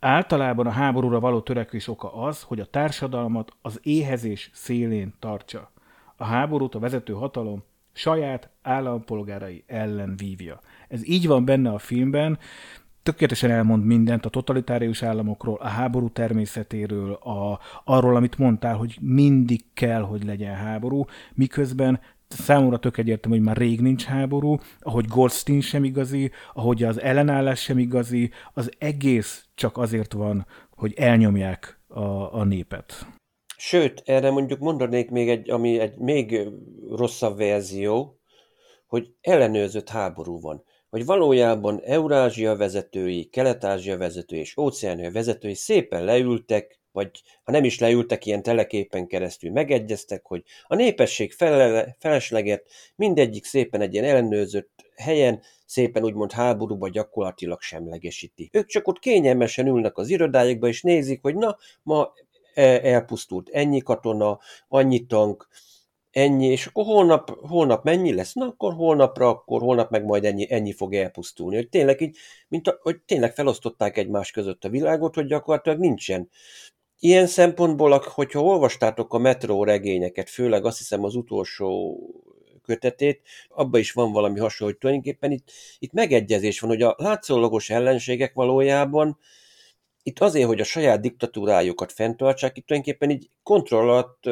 Általában a háborúra való törekvés oka az, hogy a társadalmat az éhezés szélén tartsa. A háborút a vezető hatalom saját állampolgárai ellen vívja. Ez így van benne a filmben, tökéletesen elmond mindent a totalitárius államokról, a háború természetéről, a, arról, amit mondtál, hogy mindig kell, hogy legyen háború, miközben számomra tök egyértelmű, hogy már rég nincs háború, ahogy Goldstein sem igazi, ahogy az ellenállás sem igazi, az egész csak azért van, hogy elnyomják a, a népet. Sőt, erre mondjuk mondanék még egy, ami egy még rosszabb verzió, hogy ellenőrzött háború van hogy valójában Eurázsia vezetői, Kelet-Ázsia vezetői és Óceánia vezetői szépen leültek, vagy ha nem is leültek, ilyen teleképen keresztül megegyeztek, hogy a népesség felele, felesleget mindegyik szépen egy ilyen ellenőrzött helyen, szépen úgymond háborúba gyakorlatilag semlegesíti. Ők csak ott kényelmesen ülnek az irodájukba, és nézik, hogy na, ma e, elpusztult ennyi katona, annyi tank, ennyi, és akkor holnap, holnap mennyi lesz? Na, akkor holnapra, akkor holnap meg majd ennyi, ennyi fog elpusztulni. Hogy tényleg így, mint a, hogy tényleg felosztották egymás között a világot, hogy gyakorlatilag nincsen. Ilyen szempontból, hogyha olvastátok a metró regényeket, főleg azt hiszem az utolsó kötetét, abban is van valami hasonló, hogy tulajdonképpen itt, itt megegyezés van, hogy a látszólagos ellenségek valójában itt azért, hogy a saját diktatúrájukat fenntartsák, itt tulajdonképpen így kontroll alatt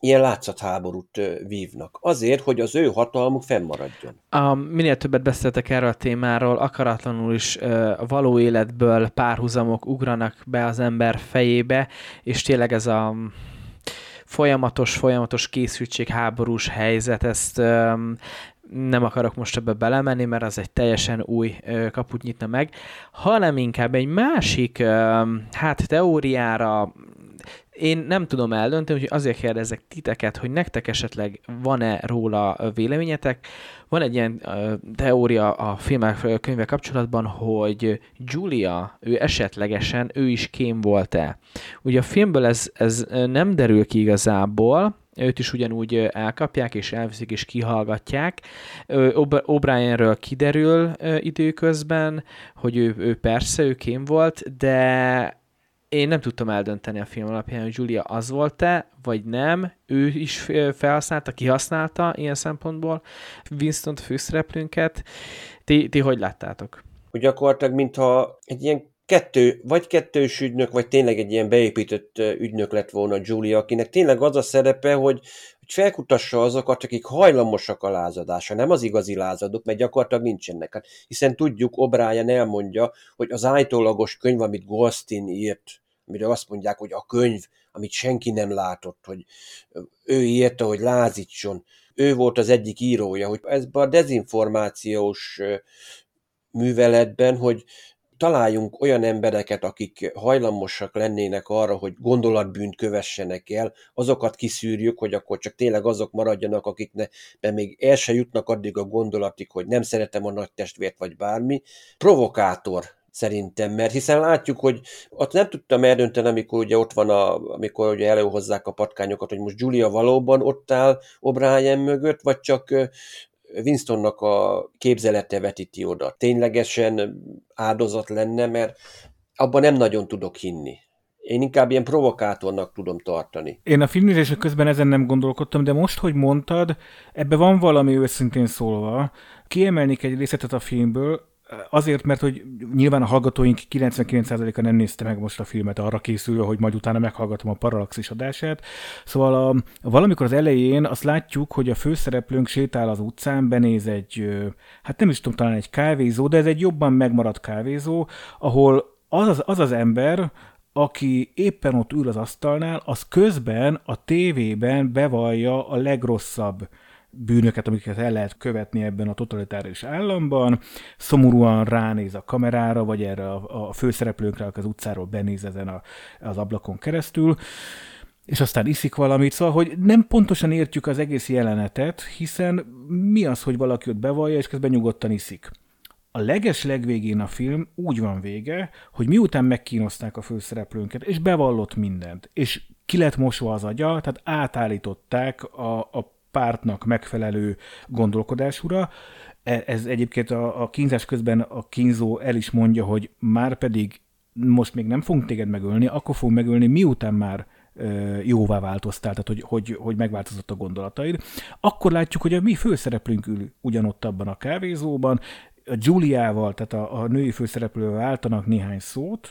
ilyen látszatháborút vívnak. Azért, hogy az ő hatalmuk fennmaradjon. A, minél többet beszéltek erről a témáról, akaratlanul is a való életből párhuzamok ugranak be az ember fejébe, és tényleg ez a folyamatos, folyamatos készültség, háborús helyzet, ezt nem akarok most ebbe belemenni, mert az egy teljesen új kaput nyitna meg, hanem inkább egy másik, hát teóriára én nem tudom eldönteni, hogy azért kérdezek titeket, hogy nektek esetleg van-e róla véleményetek. Van egy ilyen teória a filmek könyve kapcsolatban, hogy Julia, ő esetlegesen, ő is kém volt-e. Ugye a filmből ez, ez nem derül ki igazából, őt is ugyanúgy elkapják, és elviszik, és kihallgatják. O'Brienről kiderül időközben, hogy ő, ő persze, ő kém volt, de én nem tudtam eldönteni a film alapján, hogy Julia az volt-e, vagy nem. Ő is felhasználta, kihasználta ilyen szempontból Winston főszereplőnket. Ti, ti hogy láttátok? Hogy gyakorlatilag, mintha egy ilyen kettő, vagy kettős ügynök, vagy tényleg egy ilyen beépített ügynök lett volna Julia, akinek tényleg az a szerepe, hogy, felkutassa azokat, akik hajlamosak a lázadásra, nem az igazi lázadók, mert gyakorlatilag nincsenek. Hát, hiszen tudjuk, O'Brien elmondja, hogy az állítólagos könyv, amit Goldstein írt, amire azt mondják, hogy a könyv, amit senki nem látott, hogy ő írta, hogy lázítson. Ő volt az egyik írója, hogy ez a dezinformációs műveletben, hogy találjunk olyan embereket, akik hajlamosak lennének arra, hogy gondolatbűnt kövessenek el, azokat kiszűrjük, hogy akkor csak tényleg azok maradjanak, akiknek még el se jutnak addig a gondolatig, hogy nem szeretem a nagy testvért vagy bármi. Provokátor szerintem, mert hiszen látjuk, hogy ott nem tudtam eldönteni, amikor ugye ott van, a, amikor ugye előhozzák a patkányokat, hogy most Julia valóban ott áll O'Brien mögött, vagy csak Winstonnak a képzelete vetíti oda. Ténylegesen áldozat lenne, mert abban nem nagyon tudok hinni. Én inkább ilyen provokátornak tudom tartani. Én a filmnézések közben ezen nem gondolkodtam, de most, hogy mondtad, ebbe van valami őszintén szólva. Kiemelnék egy részletet a filmből, azért, mert hogy nyilván a hallgatóink 99%-a nem nézte meg most a filmet arra készülve, hogy majd utána meghallgatom a Parallaxis adását. Szóval a, valamikor az elején azt látjuk, hogy a főszereplőnk sétál az utcán, benéz egy, hát nem is tudom, talán egy kávézó, de ez egy jobban megmaradt kávézó, ahol az az, az, az ember, aki éppen ott ül az asztalnál, az közben a tévében bevallja a legrosszabb bűnöket, amiket el lehet követni ebben a totalitárius államban, szomorúan ránéz a kamerára, vagy erre a, a főszereplőnkre, aki az utcáról benéz ezen a, az ablakon keresztül, és aztán iszik valamit, szóval, hogy nem pontosan értjük az egész jelenetet, hiszen mi az, hogy valaki ott bevallja, és közben nyugodtan iszik. A leges legvégén a film úgy van vége, hogy miután megkínozták a főszereplőnket, és bevallott mindent, és ki lett mosva az agya, tehát átállították a, a pártnak megfelelő gondolkodásúra. E, ez egyébként a, a kínzás közben a kínzó el is mondja, hogy már pedig most még nem fogunk téged megölni, akkor fogunk megölni, miután már jóvá változtál, tehát hogy, hogy, hogy megváltozott a gondolataid. Akkor látjuk, hogy a mi főszereplőnk ül ugyanott abban a kávézóban, a Giuliával, tehát a, a női főszereplővel váltanak néhány szót,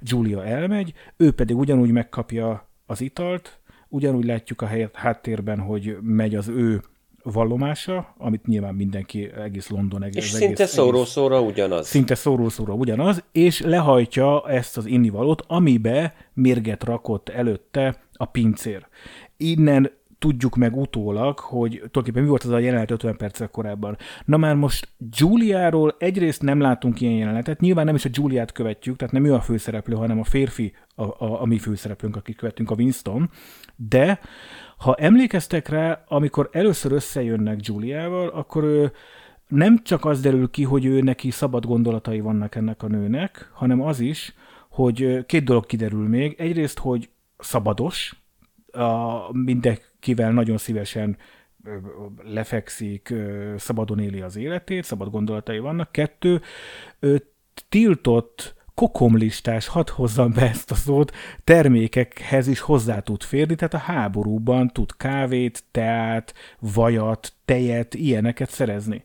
Giulia elmegy, ő pedig ugyanúgy megkapja az italt, Ugyanúgy látjuk a helyet háttérben, hogy megy az ő vallomása, amit nyilván mindenki, egész London, egész... És szinte szóró-szóra ugyanaz. Szinte szóró-szóra ugyanaz, és lehajtja ezt az innivalót, amibe mérget rakott előtte a pincér. Innen tudjuk meg utólag, hogy tulajdonképpen mi volt az a jelenet 50 perccel korábban. Na már most Giuliáról egyrészt nem látunk ilyen jelenetet, nyilván nem is a Giuliát követjük, tehát nem ő a főszereplő, hanem a férfi, a, a, a mi főszereplőnk, akit követünk, a Winston, de ha emlékeztek rá, amikor először összejönnek Giuliával, akkor ő nem csak az derül ki, hogy ő neki szabad gondolatai vannak ennek a nőnek, hanem az is, hogy két dolog kiderül még. Egyrészt, hogy szabados, a, mindenkivel nagyon szívesen lefekszik, szabadon éli az életét, szabad gondolatai vannak. Kettő, tiltott kokomlistás, hadd hozzam be ezt a szót, termékekhez is hozzá tud férni, tehát a háborúban tud kávét, teát, vajat, tejet, ilyeneket szerezni.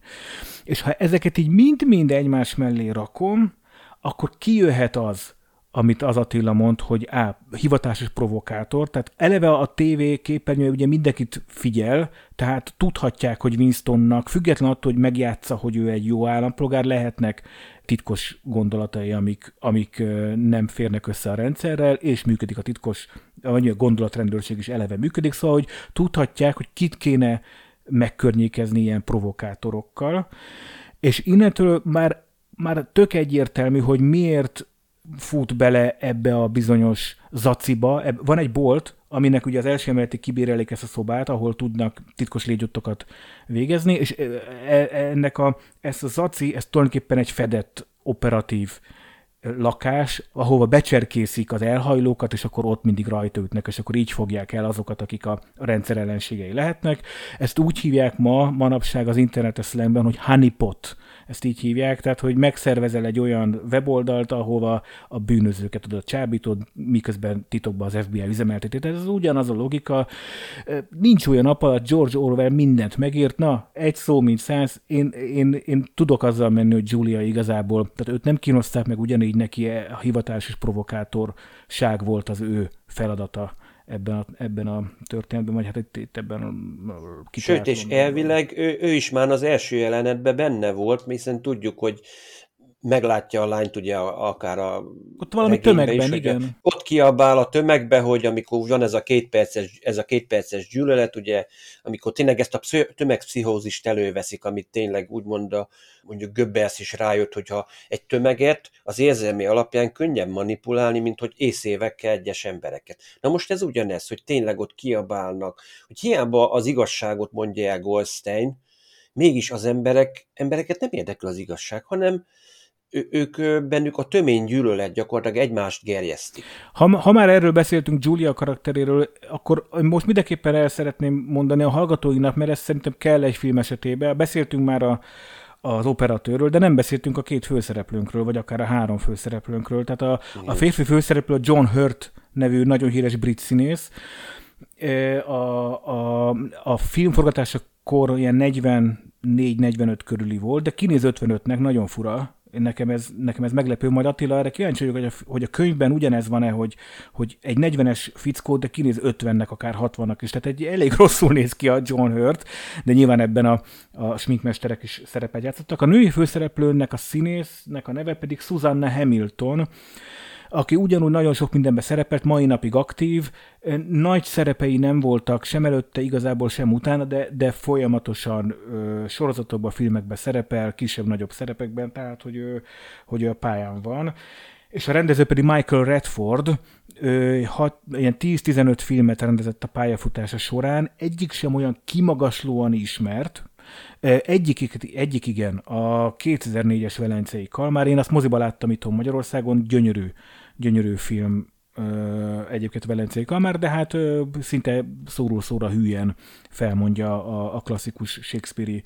És ha ezeket így mind-mind egymás mellé rakom, akkor kijöhet az, amit az Attila mond, hogy á, hivatásos provokátor, tehát eleve a TV képernyő ugye mindenkit figyel, tehát tudhatják, hogy Winstonnak, független attól, hogy megjátsza, hogy ő egy jó állampolgár, lehetnek titkos gondolatai, amik, amik nem férnek össze a rendszerrel, és működik a titkos, vagy a gondolatrendőrség is eleve működik, szóval, hogy tudhatják, hogy kit kéne megkörnyékezni ilyen provokátorokkal, és innentől már, már tök egyértelmű, hogy miért fut bele ebbe a bizonyos zaciba. Van egy bolt, aminek ugye az első emeleti kibérelik ezt a szobát, ahol tudnak titkos légyottokat végezni, és e, e, ennek a, ezt a zaci, ez tulajdonképpen egy fedett operatív lakás, ahova becserkészik az elhajlókat, és akkor ott mindig rajta ütnek, és akkor így fogják el azokat, akik a rendszer ellenségei lehetnek. Ezt úgy hívják ma, manapság az internetes szlengben, hogy honeypot ezt így hívják, tehát hogy megszervezel egy olyan weboldalt, ahova a bűnözőket oda csábítod, miközben titokban az FBI üzemelteti. Tehát ez ugyanaz a logika. Nincs olyan alatt George Orwell mindent megírt, na, egy szó, mint száz, én, én, én tudok azzal menni, hogy Julia igazából, tehát őt nem kínozták meg, ugyanígy neki a hivatásos provokátorság volt az ő feladata ebben a, ebben a történetben, vagy hát itt, itt ebben a Sőt, és elvileg ő, ő is már az első jelenetben benne volt, hiszen tudjuk, hogy meglátja a lányt ugye akár a Ott valami tömegben, is, igen. Ott kiabál a tömegbe, hogy amikor van ez a két perces, ez a két perces gyűlölet, ugye, amikor tényleg ezt a tömegpszichózist előveszik, amit tényleg úgymond a, mondjuk Göbbels is rájött, hogyha egy tömeget az érzelmi alapján könnyen manipulálni, mint hogy észévekkel egyes embereket. Na most ez ugyanez, hogy tényleg ott kiabálnak, hogy hiába az igazságot mondja el Goldstein, mégis az emberek, embereket nem érdekli az igazság, hanem ők bennük a tömény gyűlölet gyakorlatilag egymást gerjesztik. Ha, ha már erről beszéltünk Julia karakteréről, akkor most mindenképpen el szeretném mondani a hallgatóinak, mert ez szerintem kell egy film esetében. Beszéltünk már a, az operatőrről, de nem beszéltünk a két főszereplőnkről, vagy akár a három főszereplőnkről. Tehát a, a férfi főszereplő a John Hurt nevű nagyon híres brit színész. A, a, a filmforgatásakor ilyen 44-45 körüli volt, de kinéz 55-nek, nagyon fura nekem ez, nekem ez meglepő. Majd Attila, erre kíváncsi vagyok, hogy a, hogy a könyvben ugyanez van-e, hogy, hogy egy 40-es fickó, de kinéz 50-nek, akár 60-nak is. Tehát egy elég rosszul néz ki a John Hurt, de nyilván ebben a, a sminkmesterek is szerepet játszottak. A női főszereplőnek, a színésznek a neve pedig Susanna Hamilton, aki ugyanúgy nagyon sok mindenben szerepelt, mai napig aktív, nagy szerepei nem voltak sem előtte, igazából sem utána, de, de folyamatosan ö, sorozatokban, filmekben szerepel, kisebb-nagyobb szerepekben, tehát hogy, ő, hogy ő a pályán van. És a rendező pedig Michael Redford, ö, hat, ilyen 10-15 filmet rendezett a pályafutása során, egyik sem olyan kimagaslóan ismert, egyik, egyik igen, a 2004-es Velencei Kalmár, én azt moziba láttam itthon Magyarországon, gyönyörű gyönyörű film egyébként Velencei Kamár, de hát szinte szóról szóra hülyen felmondja a, a klasszikus Shakespeare-i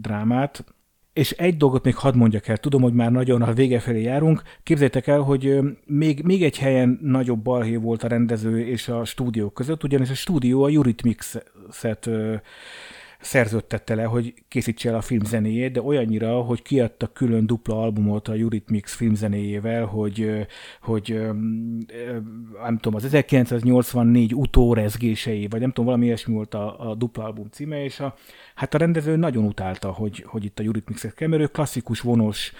drámát. És egy dolgot még hadd mondjak el, tudom, hogy már nagyon a vége felé járunk. Képzeljétek el, hogy még, még egy helyen nagyobb balhé volt a rendező és a stúdió között, ugyanis a stúdió a Eurythmics-et szerződtette le, hogy készítse el a filmzenéjét, de olyannyira, hogy kiadta külön dupla albumot a Eurythmics filmzenéjével, hogy, hogy nem tudom, az 1984 utórezgései, vagy nem tudom, valami ilyesmi volt a, a dupla album címe, és a, hát a rendező nagyon utálta, hogy, hogy itt a Eurythmics-et kell, mert ő klasszikus vonos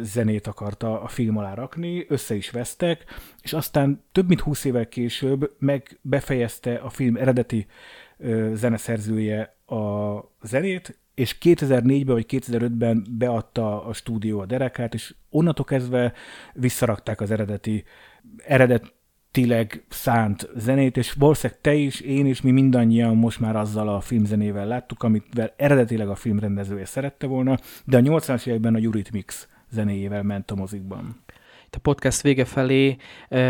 zenét akarta a film alá rakni, össze is vesztek, és aztán több mint húsz évvel később meg befejezte a film eredeti zeneszerzője a zenét, és 2004-ben vagy 2005-ben beadta a stúdió a derekát, és onnantól kezdve visszarakták az eredeti, eredetileg szánt zenét, és valószínűleg te is, én is, mi mindannyian most már azzal a filmzenével láttuk, amit eredetileg a filmrendezője szerette volna, de a 80-as években a Eurythmics zenéjével ment a mozikban. Itt a podcast vége felé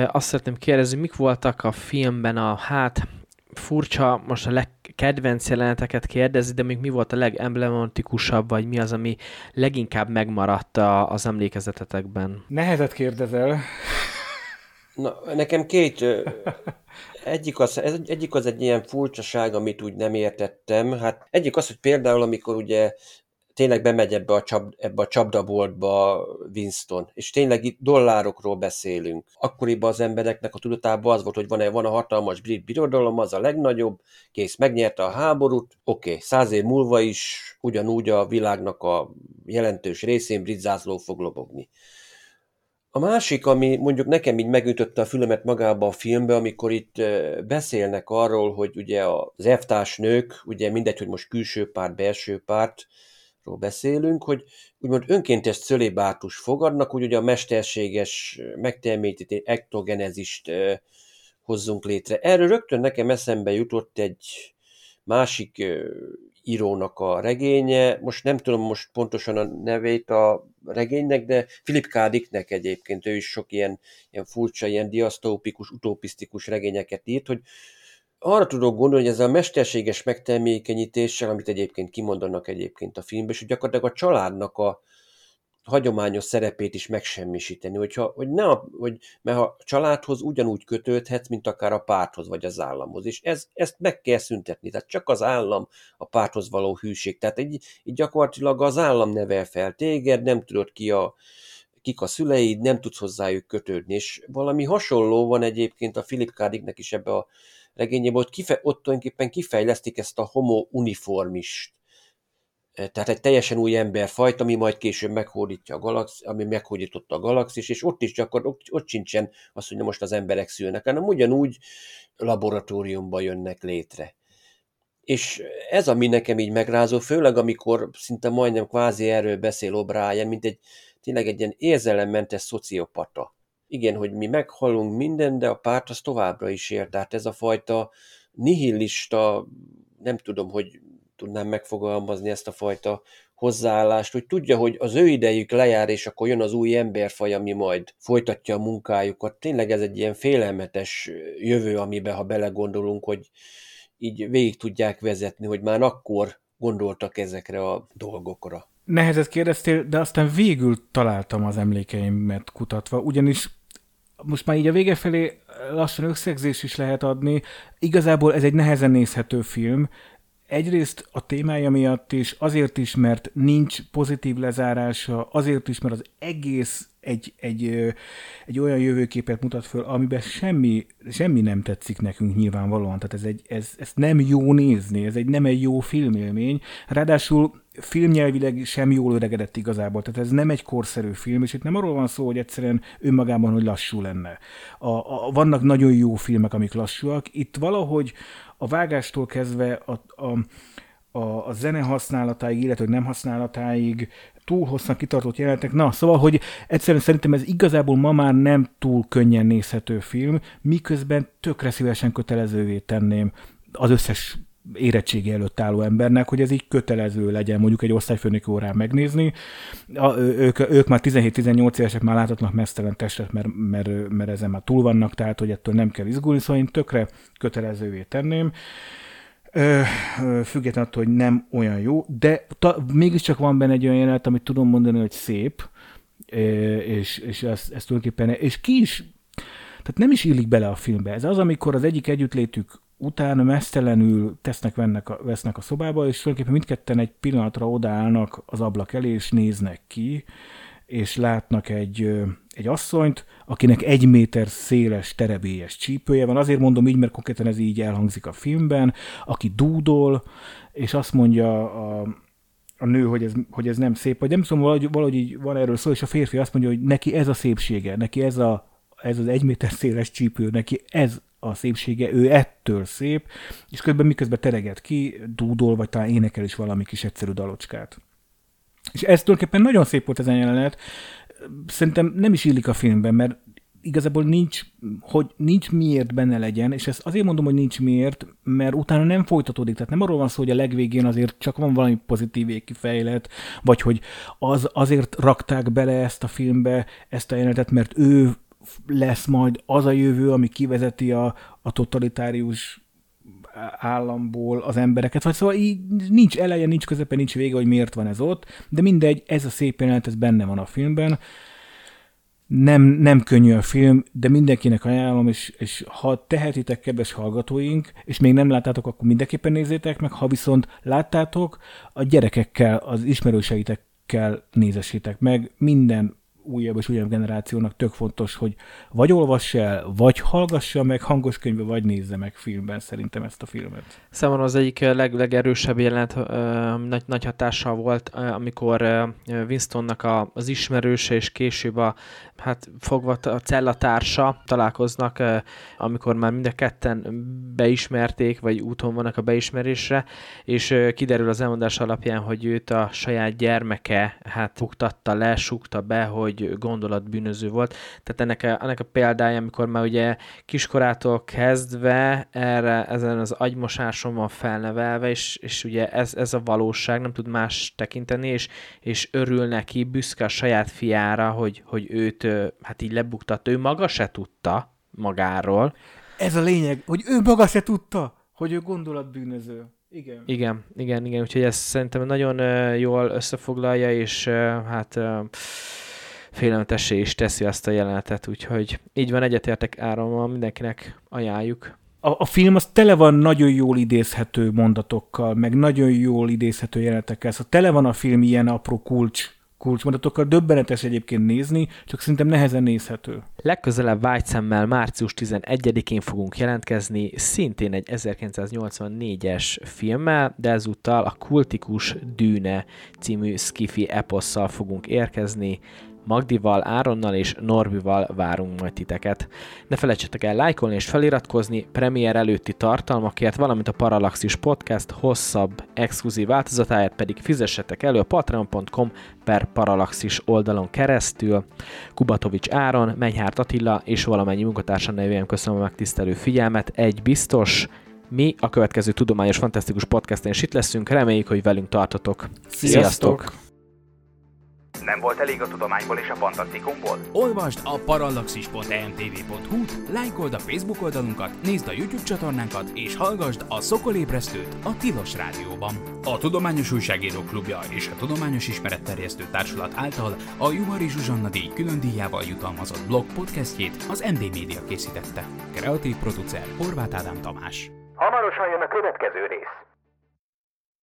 azt szeretném kérdezni, mik voltak a filmben a hát furcsa most a legkedvenc jeleneteket kérdezi, de még mi volt a legemblematikusabb, vagy mi az, ami leginkább megmaradt az emlékezetetekben? Nehezet kérdezel. Na, nekem két, egyik az, ez, egyik az egy ilyen furcsaság, amit úgy nem értettem. Hát egyik az, hogy például, amikor ugye tényleg bemegy ebbe a, csap, ebbe a csapdaboltba Winston, és tényleg itt dollárokról beszélünk. Akkoriban az embereknek a tudatában az volt, hogy van, -e, van a hatalmas brit birodalom, az a legnagyobb, kész, megnyerte a háborút, oké, okay, száz év múlva is ugyanúgy a világnak a jelentős részén brit zászló fog lobogni. A másik, ami mondjuk nekem így megütötte a fülemet magába a filmbe, amikor itt beszélnek arról, hogy ugye az elvtárs nők, ugye mindegy, hogy most külső párt, belső párt, beszélünk, hogy úgymond önkéntes cölébátus fogadnak, hogy ugye a mesterséges megtermétítő ektogenezist hozzunk létre. Erről rögtön nekem eszembe jutott egy másik írónak a regénye, most nem tudom most pontosan a nevét a regénynek, de Philip K. Dicknek egyébként, ő is sok ilyen, ilyen furcsa, ilyen diasztópikus, utopisztikus regényeket írt, hogy arra tudok gondolni, hogy ezzel a mesterséges megtermékenyítéssel, amit egyébként kimondanak egyébként a filmben, és hogy gyakorlatilag a családnak a hagyományos szerepét is megsemmisíteni, hogyha, hogy ne a, hogy, mert a családhoz ugyanúgy kötődhetsz, mint akár a párthoz vagy az államhoz, és ez, ezt meg kell szüntetni, tehát csak az állam a párthoz való hűség, tehát így, így gyakorlatilag az állam nevel fel téged, nem tudod ki a, kik a szüleid, nem tudsz hozzájuk kötődni, és valami hasonló van egyébként a Philip K. is ebbe a regényében, ott, kife, ott tulajdonképpen kifejlesztik ezt a homo uniformist, e, tehát egy teljesen új emberfajt, ami majd később meghódítja a galax, ami meghódította a galaxis, és ott is csak ott, ott sincsen az, hogy most az emberek szülnek, hanem ugyanúgy laboratóriumba jönnek létre. És ez, ami nekem így megrázó, főleg amikor szinte majdnem kvázi erről beszél O'Brien, mint egy tényleg egy ilyen érzelemmentes szociopata igen, hogy mi meghalunk minden, de a párt az továbbra is ér. Tehát ez a fajta nihilista, nem tudom, hogy tudnám megfogalmazni ezt a fajta hozzáállást, hogy tudja, hogy az ő idejük lejár, és akkor jön az új emberfaj, ami majd folytatja a munkájukat. Tényleg ez egy ilyen félelmetes jövő, amiben, ha belegondolunk, hogy így végig tudják vezetni, hogy már akkor gondoltak ezekre a dolgokra. Nehezet kérdeztél, de aztán végül találtam az emlékeimet kutatva, ugyanis most már így a vége felé lassan összegzés is lehet adni. Igazából ez egy nehezen nézhető film, egyrészt a témája miatt is, azért is, mert nincs pozitív lezárása, azért is, mert az egész egy, egy, egy olyan jövőképet mutat föl, amiben semmi, semmi nem tetszik nekünk nyilvánvalóan. Tehát ez, egy, ez, ez nem jó nézni, ez egy nem egy jó filmélmény. Ráadásul filmnyelvileg sem jól öregedett igazából, tehát ez nem egy korszerű film, és itt nem arról van szó, hogy egyszerűen önmagában, hogy lassú lenne. A, a, vannak nagyon jó filmek, amik lassúak, itt valahogy a vágástól kezdve a, a, a, a zene használatáig, illetve nem használatáig, túl hosszan kitartott jelenetek. Na, szóval, hogy egyszerűen szerintem ez igazából ma már nem túl könnyen nézhető film, miközben tökre szívesen kötelezővé tenném az összes érettségi előtt álló embernek, hogy ez így kötelező legyen mondjuk egy osztályfőnök órán megnézni. A, ők, ők már 17-18 évesek már láthatnak mesztelen testet, mert, mert, mert ezen már túl vannak, tehát hogy ettől nem kell izgulni, szóval én tökre kötelezővé tenném. Ö, függetlenül attól, hogy nem olyan jó, de ta, mégiscsak van benne egy olyan jelenet, amit tudom mondani, hogy szép, és, és ezt, ezt tulajdonképpen, és ki is, tehát nem is illik bele a filmbe. Ez az, amikor az egyik együttlétük utána mesztelenül tesznek, vennek a, vesznek a szobába, és tulajdonképpen mindketten egy pillanatra odaállnak az ablak elé, és néznek ki, és látnak egy, egy asszonyt, akinek egy méter széles terebélyes csípője van. Azért mondom így, mert konkrétan ez így elhangzik a filmben, aki dúdol, és azt mondja a, a nő, hogy ez, hogy ez nem szép, vagy nem tudom, valahogy, valahogy így van erről szó, és a férfi azt mondja, hogy neki ez a szépsége, neki ez, a, ez az egy méter széles csípő, neki ez a szépsége, ő ettől szép, és közben miközben tereget ki, dúdol, vagy talán énekel is valami kis egyszerű dalocskát. És ez tulajdonképpen nagyon szép volt ez a jelenet. Szerintem nem is illik a filmben, mert igazából nincs, hogy nincs miért benne legyen, és ezt azért mondom, hogy nincs miért, mert utána nem folytatódik. Tehát nem arról van szó, hogy a legvégén azért csak van valami pozitív kifejlet, vagy hogy az, azért rakták bele ezt a filmbe, ezt a jelenetet, mert ő lesz majd az a jövő, ami kivezeti a, a totalitárius államból az embereket, vagy szóval így nincs eleje, nincs közepe, nincs vége, hogy miért van ez ott, de mindegy, ez a szép jelenet, ez benne van a filmben. Nem, nem könnyű a film, de mindenkinek ajánlom, és, és ha tehetitek, kedves hallgatóink, és még nem láttátok, akkor mindenképpen nézzétek meg, ha viszont láttátok, a gyerekekkel, az ismerőseitekkel nézessétek meg, minden újabb és újabb generációnak tök fontos, hogy vagy olvass el, vagy hallgassa meg hangos könyvbe, vagy nézze meg filmben szerintem ezt a filmet. Számomra az egyik leg, legerősebb jelenet nagy, nagy hatással volt, amikor Winstonnak a, az ismerőse és később a hát fogva a cellatársa találkoznak, amikor már mind a ketten beismerték, vagy úton vannak a beismerésre, és kiderül az elmondás alapján, hogy őt a saját gyermeke hát buktatta le, súgta be, hogy gondolatbűnöző volt. Tehát ennek a, ennek a példája, amikor már ugye kiskorától kezdve erre, ezen az agymosáson van felnevelve, és, és ugye ez, ez a valóság, nem tud más tekinteni, és, és örül neki, büszke a saját fiára, hogy, hogy őt hát így lebuktat, ő maga se tudta magáról. Ez a lényeg, hogy ő maga se tudta, hogy ő gondolatbűnöző. Igen. Igen, igen, igen, úgyhogy ez szerintem nagyon jól összefoglalja, és hát félelmetessé is teszi azt a jelenetet, úgyhogy így van, egyetértek árammal, mindenkinek ajánljuk. A, a film az tele van nagyon jól idézhető mondatokkal, meg nagyon jól idézhető jelenetekkel, szóval tele van a film ilyen apró kulcs kulcsmondatokkal. Döbbenetes egyébként nézni, csak szerintem nehezen nézhető. Legközelebb vágyszemmel március 11-én fogunk jelentkezni, szintén egy 1984-es filmmel, de ezúttal a Kultikus Dűne című skifi eposszal fogunk érkezni. Magdival, Áronnal és Norbival várunk majd titeket. Ne felejtsetek el lájkolni és feliratkozni, premier előtti tartalmakért, valamint a Parallaxis Podcast hosszabb, exkluzív változatáért pedig fizessetek elő a patreon.com per Parallaxis oldalon keresztül. Kubatovics Áron, Menyhárt Attila és valamennyi munkatársa nevében köszönöm a megtisztelő figyelmet. Egy biztos, Mi a következő Tudományos Fantasztikus Podcasten is itt leszünk, reméljük, hogy velünk tartotok. Sziasztok! Nem volt elég a tudományból és a fantasztikumból? Olvasd a parallaxis.emtv.hu, lájkold a Facebook oldalunkat, nézd a YouTube csatornánkat, és hallgassd a Szokolébresztőt a Tilos Rádióban. A Tudományos Újságírók Klubja és a Tudományos Ismeretterjesztő Társulat által a Juhari Zsuzsanna díj külön díjával jutalmazott blog podcastjét az MD Media készítette. Kreatív producer Horváth Ádám Tamás. Hamarosan jön a következő rész.